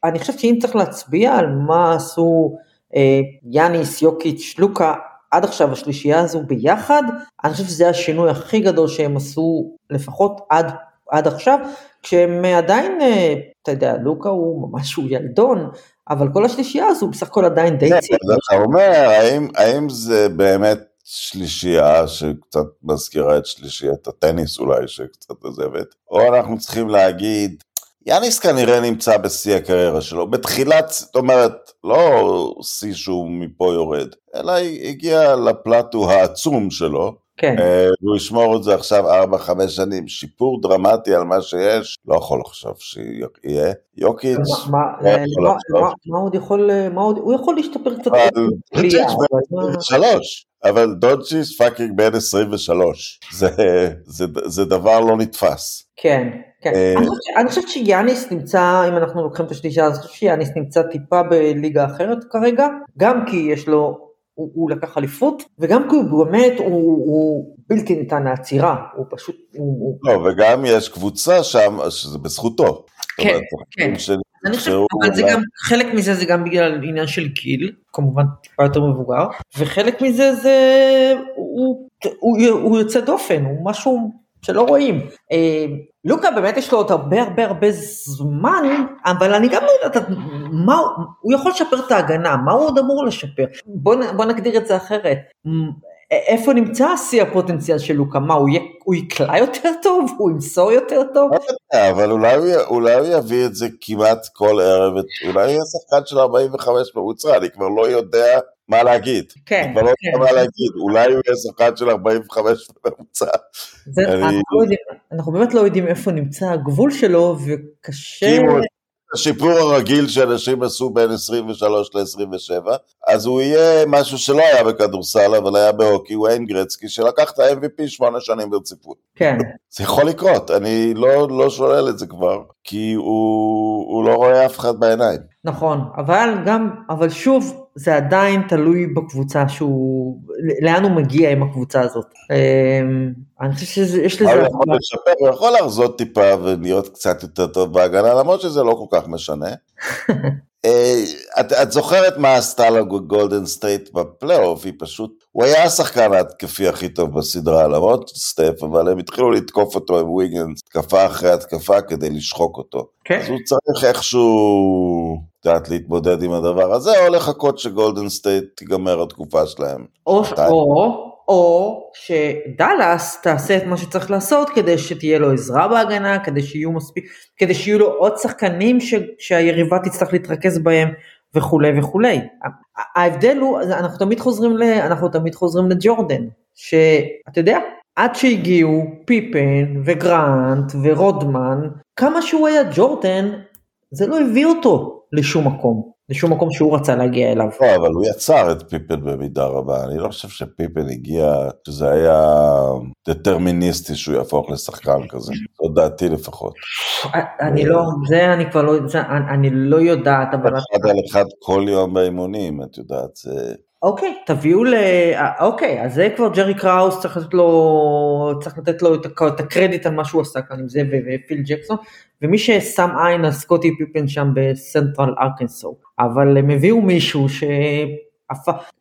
אני חושבת שאם צריך להצביע על מה עשו אה, יאניס, יוקיץ', לוקה, עד עכשיו השלישייה הזו ביחד, אני חושב שזה השינוי הכי גדול שהם עשו, לפחות עד, עד עכשיו, כשהם עדיין, אה, אתה יודע, לוקה הוא ממש הוא ילדון, אבל כל השלישייה הזו בסך הכל עדיין די צעיר. אתה אומר, האם, האם זה באמת שלישייה שקצת מזכירה את שלישיית הטניס אולי, שקצת עוזבת, או אנחנו צריכים להגיד, יאניס כנראה נמצא בשיא הקריירה שלו, בתחילת, זאת אומרת, לא שיא שהוא מפה יורד, אלא הגיע לפלטו העצום שלו, כן. אה, והוא ישמור את זה עכשיו 4-5 שנים, שיפור דרמטי על מה שיש, לא יכול לחשוב שיהיה. יוקיץ', מה, לא אה. מה, מה עוד יכול, אה, הוא יכול להשתפר קצת. דונצ'יץ' אבל בן מה- 23, אבל דונצ'יץ' fucking בן 23, זה, זה, זה דבר לא נתפס. כן, כן. אה, אני חושבת ש- אני חושבת שיאניס נמצא, אם אנחנו לוקחים את השלישה, אז אני חושבת שיאניס נמצא טיפה בליגה אחרת כרגע, גם כי יש לו, הוא, הוא לקח אליפות, וגם כי הוא באמת, הוא, הוא בלתי ניתן לעצירה, הוא פשוט, הוא, הוא לא, וגם יש קבוצה שם, שזה בזכותו. כן, אומרת, כן. שחקנים אני חושבת, שנבחרו אבל זה גם, חלק מזה זה גם בגלל עניין של גיל, כמובן טיפה יותר מבוגר, וחלק מזה זה, הוא, הוא, הוא יוצא דופן, הוא משהו שלא רואים. אה, לוקה באמת יש לו עוד הרבה הרבה הרבה זמן, אבל אני גם לא יודעת מה, הוא- יכול לשפר את ההגנה, מה הוא עוד אמור לשפר? בוא, בוא נגדיר את זה אחרת. איפה נמצא שיא הפוטנציאל של לוקה? מה, הוא, יהיה, הוא יקלע יותר טוב? הוא ימסור יותר טוב? לא יודע, אבל אולי י- אולי הוא יביא את זה כמעט כל ערב, אולי הוא יהיה שחקן של 45 ממוצע, אני כבר לא יודע מה להגיד. כן, אני כבר לא כן. יודע מה להגיד, אולי הוא יהיה שחקן של 45 ממוצע. זה, אני- אנחנו, לא אנחנו באמת לא יודעים איפה נמצא הגבול שלו, וקשה... הוא השיפור הרגיל שאנשים עשו בין 23 ל-27, אז הוא יהיה משהו שלא היה בכדורסל, אבל היה בהוקי, וויין גרצקי, שלקח את ה-MVP שמונה שנים ברציפות. כן, זה יכול לקרות, אני לא, לא שולל את זה כבר, כי הוא, הוא לא רואה אף אחד בעיניים. נכון, אבל גם, אבל שוב, זה עדיין תלוי בקבוצה שהוא, לאן הוא מגיע עם הקבוצה הזאת. אמ, אני חושב שיש לזה... הוא יכול לשפר, הוא יכול לרזות טיפה ולהיות קצת יותר טוב בהגנה, למרות שזה לא כל כך משנה. *laughs* אה, את, את זוכרת מה עשתה לו גולדן סטייט בפלייאוף, היא פשוט, הוא היה השחקן ההתקפי הכי טוב בסדרה, למרות סטף, אבל הם התחילו לתקוף אותו עם ויגינס, התקפה אחרי התקפה כדי לשחוק אותו. כן, אז הוא צריך איכשהו, יודעת, להתמודד עם הדבר הזה, או לחכות שגולדן סטייט תיגמר התקופה שלהם. או? או, או שדאלאס תעשה את מה שצריך לעשות כדי שתהיה לו עזרה בהגנה, כדי שיהיו מספיק, כדי שיהיו לו עוד שחקנים ש, שהיריבה תצטרך להתרכז בהם וכולי וכולי. ההבדל הוא, אנחנו תמיד חוזרים ל... אנחנו תמיד חוזרים לג'ורדן, שאתה יודע, עד שהגיעו פיפן וגרנט ורודמן, כמה שהוא היה ג'ורדן, זה לא הביא אותו לשום מקום, לשום מקום שהוא רצה להגיע אליו. לא, אבל הוא יצר את פיפן במידה רבה, אני לא חושב שפיפן הגיע, שזה היה דטרמיניסטי שהוא יהפוך לשחקן כזה, זו דעתי לפחות. אני לא, זה אני כבר לא, זה, אני, לא יודעת, אבל... אחד על אחד כל יום באימונים, את יודעת, זה... אוקיי, תביאו ל... אוקיי, אז זה כבר ג'רי קראוס, צריך לתת לו, צריך לתת לו את, הקרדיט על מה שהוא עשה כאן עם זה ופיל ג'קסון, ומי ששם עין על סקוטי פיפן שם בסנטרל ארקנסו, אבל הם הביאו מישהו ש...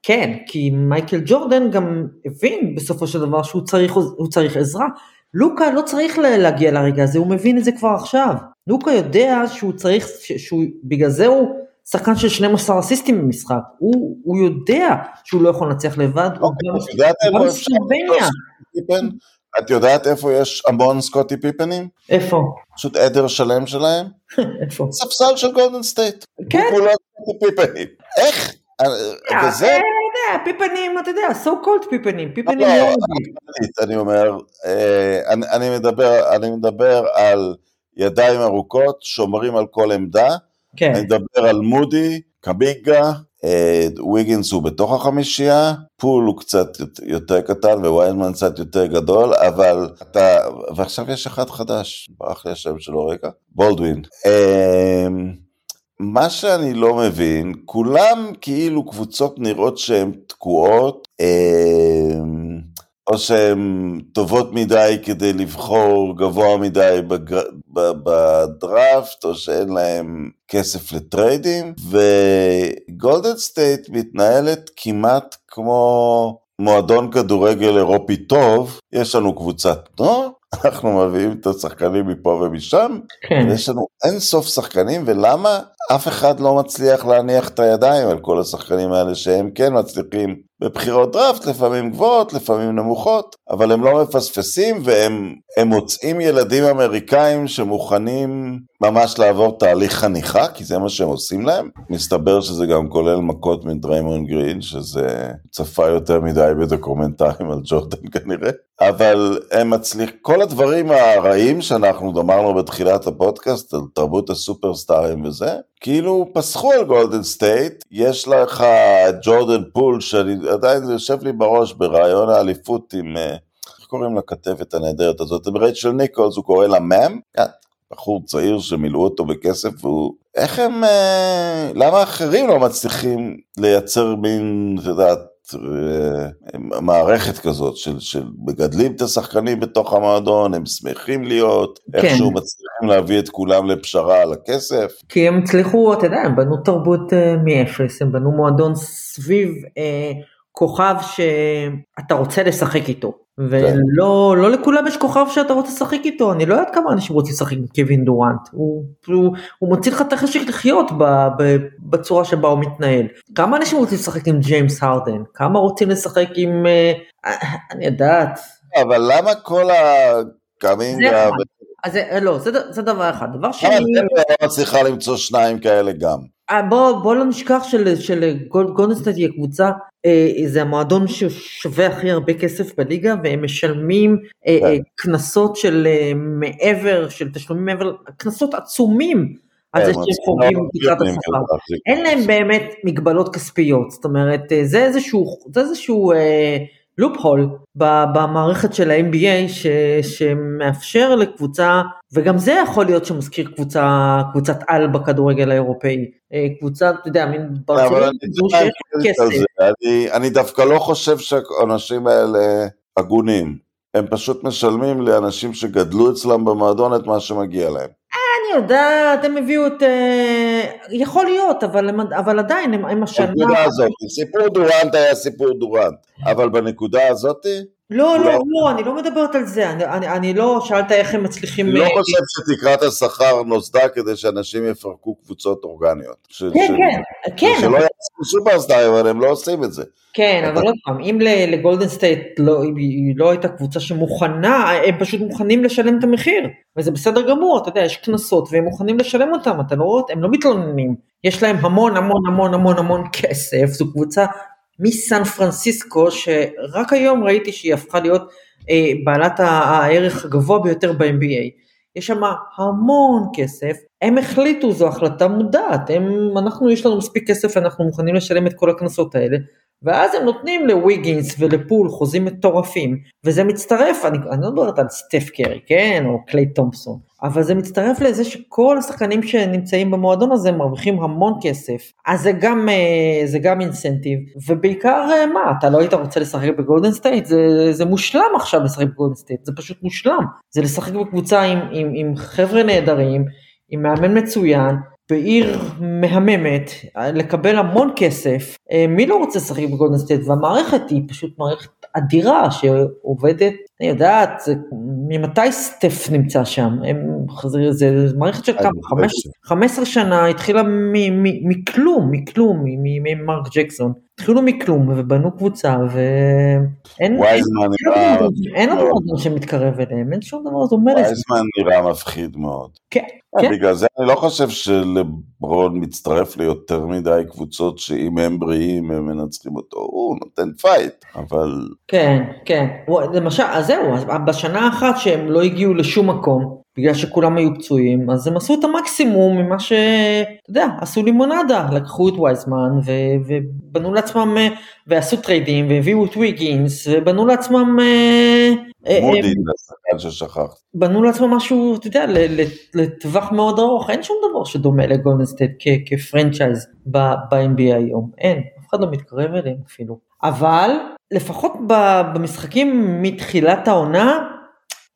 כן, כי מייקל ג'ורדן גם הבין בסופו של דבר שהוא צריך, הוא צריך עזרה. לוקה לא צריך לה- להגיע לרגע הזה, הוא מבין את זה כבר עכשיו. לוקה יודע שהוא צריך, שהוא, בגלל זה הוא שחקן של 12 אסיסטים במשחק. הוא, הוא יודע שהוא לא יכול לנצח לבד, הוא גם את את יודעת איפה יש המון סקוטי פיפנים? איפה? פשוט עדר שלם שלהם? *laughs* איפה? ספסל של גולדן סטייט. כן. כולו סקוטי פיפנים. איך? אה, וזה... אה, אתה יודע, פיפנים, אתה יודע, so called פיפנים, פיפנים לא, לא. אני אומר, אה, אני, אני, מדבר, אני מדבר על ידיים ארוכות, שומרים על כל עמדה, כן, אני מדבר על מודי, קביגה, אה, ויגינס הוא בתוך החמישייה, פול הוא קצת יותר קטן וויינמן קצת יותר גדול, אבל אתה, ועכשיו יש אחד חדש, ברח לי השם שלו רגע, בולדווין. אה, מה שאני לא מבין, כולם כאילו קבוצות נראות שהן תקועות, אה, או שהן טובות מדי כדי לבחור גבוה מדי בגר... בדראפט, או שאין להם כסף לטריידים, וגולדן סטייט מתנהלת כמעט כמו מועדון כדורגל אירופי טוב, יש לנו קבוצת נוער, *laughs* אנחנו מביאים את השחקנים מפה ומשם, כן. יש לנו אין סוף שחקנים, ולמה אף אחד לא מצליח להניח את הידיים על כל השחקנים האלה שהם כן מצליחים בבחירות דראפט, לפעמים גבוהות, לפעמים נמוכות, אבל הם לא מפספסים והם מוצאים ילדים אמריקאים שמוכנים ממש לעבור תהליך חניכה, כי זה מה שהם עושים להם. מסתבר שזה גם כולל מכות מדריימון גרין, שזה צפה יותר מדי בדוקומנטרים על ג'ורדן כנראה, אבל הם מצליחים, כל הדברים הרעים שאנחנו אמרנו בתחילת הפודקאסט על תרבות הסופרסטארים וזה, כאילו פסחו על גולדן סטייט, יש לך ג'ורדן פול שאני עדיין יושב לי בראש בריאיון האליפות עם, אה, איך קוראים לכתבת הנהדרת הזאת? רייצ'ל ניקולס, הוא קורא לה ma'am? כן, בחור צעיר שמילאו אותו בכסף, והוא... איך הם... אה, למה אחרים לא מצליחים לייצר מין, את יודעת, מערכת כזאת של, של מגדלים את השחקנים בתוך המועדון, הם שמחים להיות, כן. איכשהו מצליחים להביא את כולם לפשרה על הכסף. כי הם הצליחו, אתה יודע, הם בנו תרבות uh, מאפס, הם בנו מועדון סביב uh, כוכב שאתה רוצה לשחק איתו. ולא כן. לא לכולם יש כוכב שאתה רוצה לשחק איתו, אני לא יודעת כמה אנשים רוצים לשחק עם קווין דורנט, הוא, הוא, הוא מוציא לך את החשק לחיות ב, ב, בצורה שבה הוא מתנהל. כמה אנשים רוצים לשחק עם ג'יימס הרדן? כמה רוצים לשחק עם... אה, אני יודעת. אבל למה כל הקומינגה... אז לא, זה, זה דבר אחד. דבר שני... למה לא מצליחה למצוא שניים כאלה גם? אה, בוא, בוא לא נשכח של, של גולדנסטייט היא הקבוצה, אה, זה המועדון ששווה הכי הרבה כסף בליגה והם משלמים אה, אה, קנסות של אה, מעבר, של תשלומים מעבר, קנסות עצומים על זה שהם פוגעים בתקרת השכר. אין להם באמת מגבלות כספיות, זאת אומרת אה, זה איזשהו, זה איזשהו אה, לופ הול במערכת של ה-NBA ש, שמאפשר לקבוצה, וגם זה יכול להיות שמזכיר קבוצה, קבוצת על בכדורגל האירופאי, אה, קבוצה, אתה יודע, מין ברצלונה, אני, אני דווקא לא חושב שהאנשים האלה הגונים, הם פשוט משלמים לאנשים שגדלו אצלם במועדון את מה שמגיע להם. יודעת, הם הביאו את... אה, יכול להיות, אבל, אבל עדיין הם, הם השנה... בנקודה הזאת, סיפור דורנט היה סיפור דורנט, אבל בנקודה הזאת... לא, לא, לא, אני לא מדברת על זה, אני, אני, אני לא, שאלת איך הם מצליחים... לא חושב שתקרת השכר נוסדה כדי שאנשים יפרקו קבוצות אורגניות. כן, כן, כן. שלא יעשו סופרסטארים, אבל הם לא עושים את זה. כן, אבל עוד פעם, אם לגולדן סטייט לא, היא לא הייתה קבוצה שמוכנה, הם פשוט מוכנים לשלם את המחיר, וזה בסדר גמור, אתה יודע, יש קנסות והם מוכנים לשלם אותם, אתה לא רואה, הם לא מתלוננים, יש להם המון המון המון המון המון כסף, זו קבוצה מסן פרנסיסקו, שרק היום ראיתי שהיא הפכה להיות אה, בעלת הערך הגבוה ביותר ב-NBA. יש שם המון כסף, הם החליטו, זו החלטה מודעת, הם, אנחנו יש לנו מספיק כסף, אנחנו מוכנים לשלם את כל הקנסות האלה, ואז הם נותנים לוויגינס ולפול חוזים מטורפים, וזה מצטרף, אני, אני לא מדברת על סטף קרי, כן, או קליי תומפסון, אבל זה מצטרף לזה שכל השחקנים שנמצאים במועדון הזה מרוויחים המון כסף, אז זה גם, אה, זה גם incentive, ובעיקר אה, מה, אתה לא היית רוצה לשחק בגולדן סטייט, זה, זה מושלם עכשיו לשחק בגולדן סטייט, זה פשוט מושלם, זה לשחק בקבוצה עם, עם, עם חבר'ה נהדרים, עם מאמן מצוין, בעיר מהממת, לקבל המון כסף, אה, מי לא רוצה לשחק בגולדן סטייט, והמערכת היא פשוט מערכת אדירה שעובדת, אני יודעת, ממתי סטף נמצא שם, הם, זה, זה מערכת של כמה, 15 שנה, התחילה מכלום, מכלום, ממרק ג'קסון, התחילו מכלום ובנו קבוצה ואין אין עוד מועדון שמתקרב אליהם, אין שום דבר דומה לזה. וייזמן נראה מפחיד מאוד. כן. אה, כן. בגלל זה אני לא חושב שלברון מצטרף ליותר מדי קבוצות שאם הם בריאים הם מנצחים אותו, הוא נותן fight, אבל... כן, כן. למשל, אז זהו, בשנה אחת שהם לא הגיעו לשום מקום, בגלל שכולם היו פצועים, אז הם עשו את המקסימום ממה ש... אתה יודע, עשו לימונדה, לקחו את וייזמן ו... ובנו לעצמם, ועשו טריידים, והביאו את ויגינס, ובנו לעצמם... אה, אה, מודי, זה השחקן ששכחת. בנו לעצמם משהו, אתה יודע, לטווח מאוד ארוך, אין שום דבר שדומה לגולדנסטייט כ franchise ב-NBA היום, אין, אף אחד לא מתקרב אליהם אפילו. אבל לפחות במשחקים מתחילת העונה,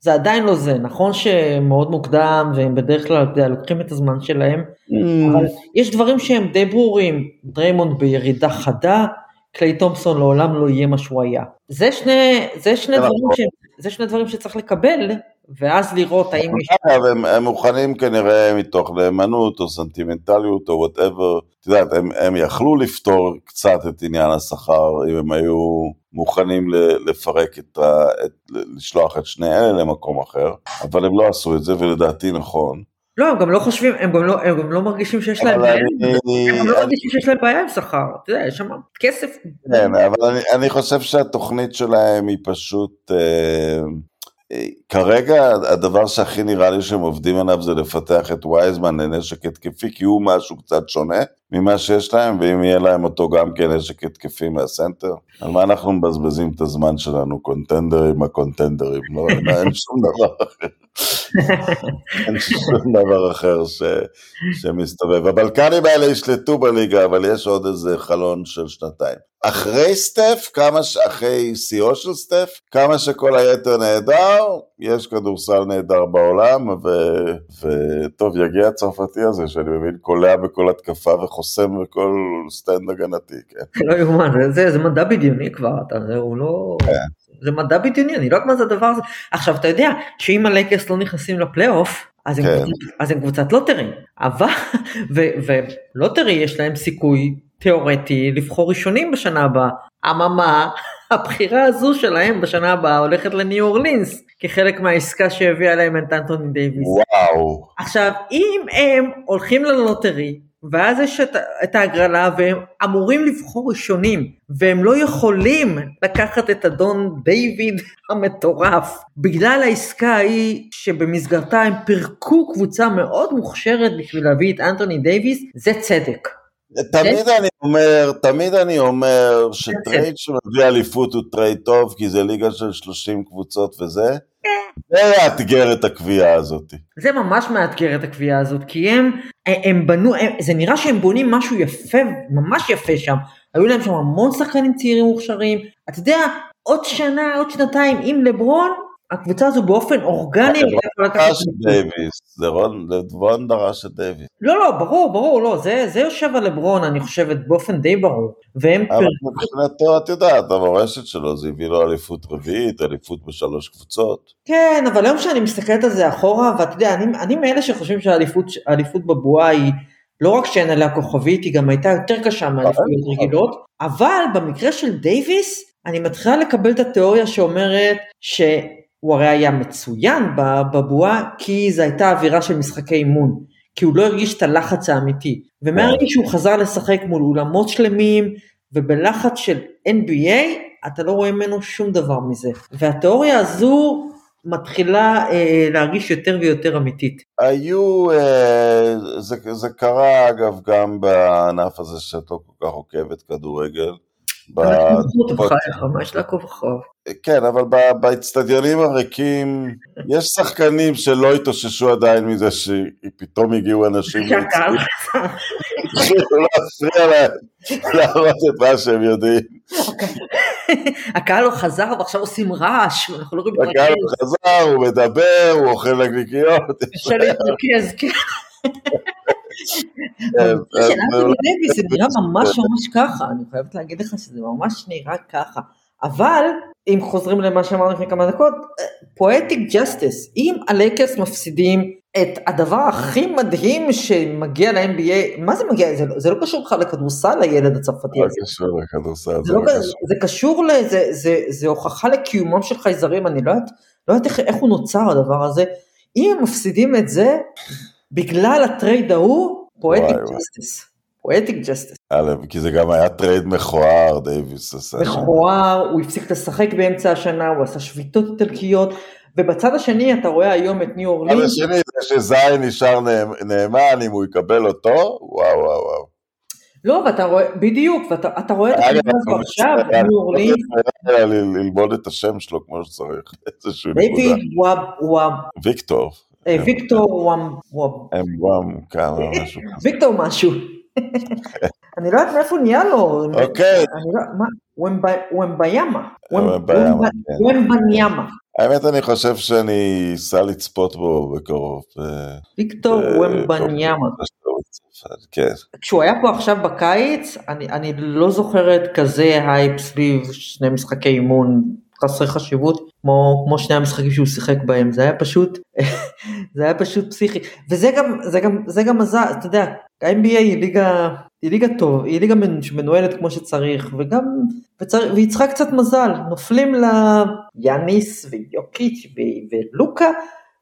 זה עדיין לא זה, נכון שמאוד מוקדם והם בדרך כלל יודע, לוקחים את הזמן שלהם, mm. אבל יש דברים שהם די ברורים, דריימונד בירידה חדה, קליי תומפסון לעולם לא יהיה מה שהוא היה. זה שני, זה שני, דברים. ש, זה שני דברים שצריך לקבל ואז לראות האם יש... אגב, הם, הם מוכנים כנראה מתוך נאמנות או סנטימנטליות או whatever, את יודעת, הם, הם יכלו לפתור קצת את עניין השכר אם הם היו מוכנים לפרק את ה... את, לשלוח את שני אלה למקום אחר, אבל הם לא עשו את זה ולדעתי נכון. לא, הם גם לא חושבים, הם גם לא, הם גם לא מרגישים שיש להם בעיה, הם גם לא מרגישים שיש להם בעיה עם שכר, אתה יודע, יש שם כסף. כן, אבל אני, אני חושב שהתוכנית שלהם היא פשוט, אה, כרגע הדבר שהכי נראה לי שהם עובדים עליו זה לפתח את וייזמן לנשק התקפי, כי הוא משהו קצת שונה ממה שיש להם, ואם יהיה להם אותו גם כנשק התקפי מהסנטר, על מה אנחנו מבזבזים את הזמן שלנו, קונטנדרים, הקונטנדרים, לא, אין שום דבר אחר. אין שום דבר אחר ש, שמסתובב. הבלקנים האלה ישלטו בליגה, אבל יש עוד איזה חלון של שנתיים. אחרי סטף, כמה ש... אחרי שיאו של סטף, כמה שכל היתר נהדר, יש כדורסל נהדר בעולם, ו... וטוב, יגיע הצרפתי הזה, שאני מבין, קולע בכל התקפה וחוסם בכל סטנד הגנתי, כן. *laughs* לא יאומן, זה, זה מדע בדיוני כבר, אתה, זה, הוא לא... כן. זה מדע בדיוני, אני לא יודעת מה זה הדבר הזה. עכשיו, אתה יודע שאם הלייקרס לא נכנסים לפלייאוף, אז הם, כן. אז הם קבוצת לוטרי, אבל, *laughs* ולוטרי יש להם סיכוי תיאורטי לבחור ראשונים בשנה הבאה. אממה, *laughs* הבחירה הזו שלהם בשנה הבאה הולכת לניו אורלינס, כחלק מהעסקה שהביאה להם את אנטוני דייוויס. וואו. עכשיו, אם הם הולכים ללוטרי, ואז יש את, את ההגרלה והם אמורים לבחור ראשונים והם לא יכולים לקחת את הדבר הזה *laughs* המטורף. בגלל העסקה ההיא שבמסגרתה הם פירקו קבוצה מאוד מוכשרת בשביל להביא את אנטוני דייוויס זה צדק. תמיד אני אומר, תמיד אני אומר ש trade שמביא אליפות הוא trade טוב כי זה ליגה של 30 קבוצות וזה, זה יאתגר את הקביעה הזאת. זה ממש מאתגר את הקביעה הזאת, כי הם, הם בנו, הם, זה נראה שהם בונים משהו יפה, ממש יפה שם. היו להם שם המון שחקנים צעירים מוכשרים. אתה יודע, עוד שנה, עוד שנתיים עם לברון, הקבוצה הזו באופן אורגני... זה רון דרש את דייוויס. לא, לא, ברור, ברור, לא, זה, זה יושב על לברון, אני חושבת, באופן די ברור. והם... אבל מבחינתו, את יודעת, המורשת שלו, זה הביא לו אליפות רביעית, אליפות בשלוש קבוצות. כן, אבל היום שאני מסתכלת על זה אחורה, ואתה יודע, אני, אני מאלה שחושבים שהאליפות בבועה היא... לא רק שאין עליה כוכבית, היא גם הייתה יותר קשה מאליפויות רגילות, אבל במקרה של דייוויס, אני מתחילה לקבל את התיאוריה שאומרת ש... הוא הרי היה מצוין בבועה כי זו הייתה אווירה של משחקי אימון, כי הוא לא הרגיש את הלחץ האמיתי. ומהרגע שהוא חזר לשחק מול אולמות שלמים ובלחץ של NBA, אתה לא רואה ממנו שום דבר מזה. והתיאוריה הזו מתחילה אה, להרגיש יותר ויותר אמיתית. היו, אה, זה, זה קרה אגב גם בענף הזה שאת לא כל כך עוקבת כדורגל. יש לעקוב אחריו? כן, אבל באצטדיונים הריקים, יש שחקנים שלא התאוששו עדיין מזה שפתאום הגיעו אנשים שהקהל לא להפריע להם להראות את מה שהם יודעים. הקהל לא חזר ועכשיו עושים רעש, אנחנו לא רואים את הקהל לא חזר, הוא מדבר, הוא אוכל נקניקיות. אפשר להתרכז, כן. זה נראה ממש ממש ככה, אני חייבת להגיד לך שזה ממש נראה ככה. אבל אם חוזרים למה שאמרנו לפני כמה דקות, poetic justice, אם הלייקרס מפסידים את הדבר הכי מדהים שמגיע ל-NBA, מה זה מגיע? זה, זה לא קשור בכלל לכדורסל לילד הצרפתי הזה. לא קשור לכדורסל. זה, לא, קשור. זה קשור, לזה, זה, זה הוכחה לקיומם של חייזרים, אני לא יודעת, לא יודעת איך, איך הוא נוצר הדבר הזה. אם הם מפסידים את זה, בגלל ה trade ההוא, poetic justice. Poetic justice. כי זה גם היה trade מכוער, דייוויס עשה. מכוער, הוא הפסיק לשחק באמצע השנה, הוא עשה שביתות איטלקיות, ובצד השני אתה רואה היום את ניו אורלינס. בצד השני זה שזין נשאר נאמן, אם הוא יקבל אותו, וואו וואו וואו. לא, ואתה רואה, בדיוק, ואתה רואה את הקבוצה הזו עכשיו, ניו אורלינס. ללמוד את השם שלו כמו שצריך, איזשהו נקודה. דיוויד וואב וואב. ויקטור. אה, ויקטור וואם כן. ויקטור משהו. אני לא יודעת מאיפה נהיה לו. אוקיי. וומבניאמה. וומבניאמה. האמת אני חושב שאני אסע לצפות בו בקרוב. ויקטור וומבניאמה. כן. כשהוא היה פה עכשיו בקיץ, אני לא זוכרת כזה הייפ סביב שני משחקי אימון חסרי חשיבות כמו, כמו שני המשחקים שהוא שיחק בהם, זה היה פשוט, *laughs* זה היה פשוט פסיכי, וזה גם, זה גם, זה גם מזל, אתה יודע, ה-NBA היא ליגה, היא ליגה טוב, היא ליגה שמנוהלת כמו שצריך, וגם, וצר, והיא צריכה קצת מזל, נופלים ליאניס ויוקיץ' ולוקה,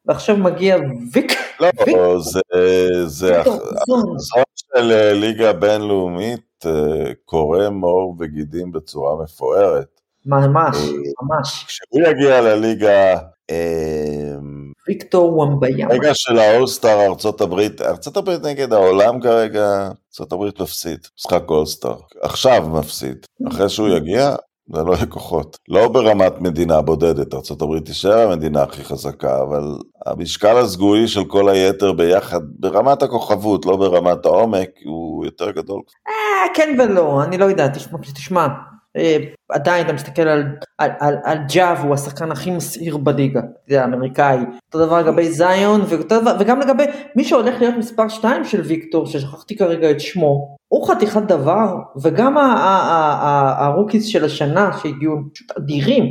ועכשיו מגיע ויק... לא, ויק... זה, זה, החזון של אה, ליגה בינלאומית אה, קורם עור וגידים בצורה מפוארת. ממש, אה, ממש. כשהוא יגיע לליגה... ויקטור וומביאמה. רגע של האולסטאר ארצות הברית, ארצות הברית נגד העולם כרגע, ארצות הברית מפסיד, משחק אולסטאר. עכשיו מפסיד. אחרי שהוא יגיע, זה לא יהיה כוחות. לא ברמת מדינה בודדת, ארה"ב תישאר המדינה הכי חזקה, אבל המשקל הסגולי של כל היתר ביחד, ברמת הכוכבות, לא ברמת העומק, הוא יותר גדול. אה, כן ולא, אני לא יודע, תשמע, אה, עדיין אתה מסתכל על, על, על, על ג'אב הוא השחקן הכי מסעיר בליגה, זה האמריקאי, אותו דבר לגבי זיון דבר, וגם לגבי מי שהולך להיות מספר 2 של ויקטור ששכחתי כרגע את שמו, הוא חתיכת דבר וגם ה rookies של השנה שהגיעו פשוט אדירים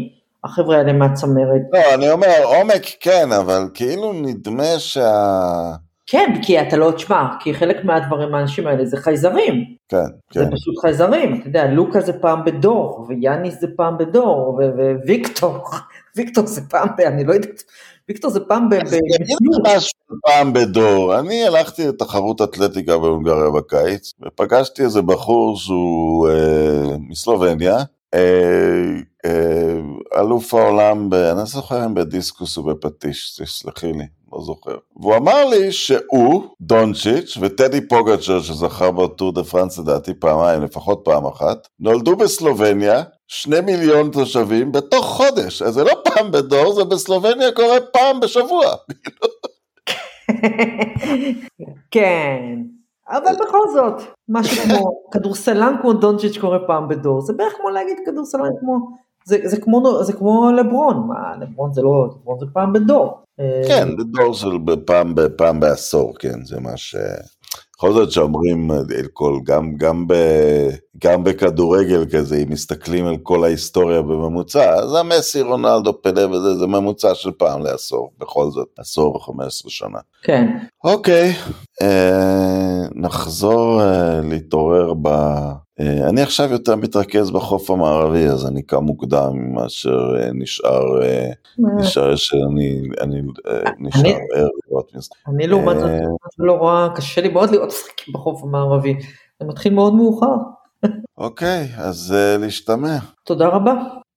החבר'ה האלה מהצמרת. לא אני אומר עומק כן אבל כאילו נדמה שה... כן, כי אתה לא, תשמע, כי חלק מהדברים, האנשים האלה זה חייזרים. כן, כן. זה פשוט חייזרים, אתה יודע, לוקה זה פעם בדור, ויאניס זה פעם בדור, וויקטור, *laughs* ויקטור זה פעם ב... אני לא יודעת, ויקטור זה פעם ב... פעם בדור. אני הלכתי לתחרות אתלטיקה בהונגריה בקיץ, ופגשתי איזה בחור שהוא אה, מסלובניה, אה, אה, אלוף העולם, ב, אני לא זוכר אם בדיסקוס ובפטיש, תסלחי לי. לא זוכר. והוא אמר לי שהוא, דונצ'יץ' וטדי פוגצ'ר שזכה בטור דה פרנס לדעתי פעמיים, לפחות פעם אחת, נולדו בסלובניה, שני מיליון תושבים בתוך חודש. אז זה לא פעם בדור, זה בסלובניה קורה פעם בשבוע. *laughs* כן. אבל בכל זאת, משהו כמו כדורסלן כמו דונצ'יץ' קורה פעם בדור, זה בערך כמו להגיד כדורסלן כמו, זה, זה, כמו, זה כמו לברון, מה, לברון זה לא, לברון זה פעם בדור. כן, זה דור של פעם, פעם בעשור, כן, זה מה ש... בכל זאת שאומרים, אלקול, גם, גם, ב, גם בכדורגל כזה, אם מסתכלים על כל ההיסטוריה בממוצע, אז המסי, רונלדו, פלא וזה, זה ממוצע של פעם לעשור, בכל זאת, עשור או חמש עשרה שנה. כן. אוקיי, אה, נחזור אה, להתעורר ב... אה, אני עכשיו יותר מתרכז בחוף המערבי, אז אני קם מוקדם מאשר אה, נשאר, אה, נשאר שאני, אני נשאר ער לראות משחק. אני לעומת זאת לא רואה, קשה לי מאוד לראות משחקים בחוף המערבי, זה מתחיל מאוד מאוחר. אוקיי, אז להשתמע. תודה רבה.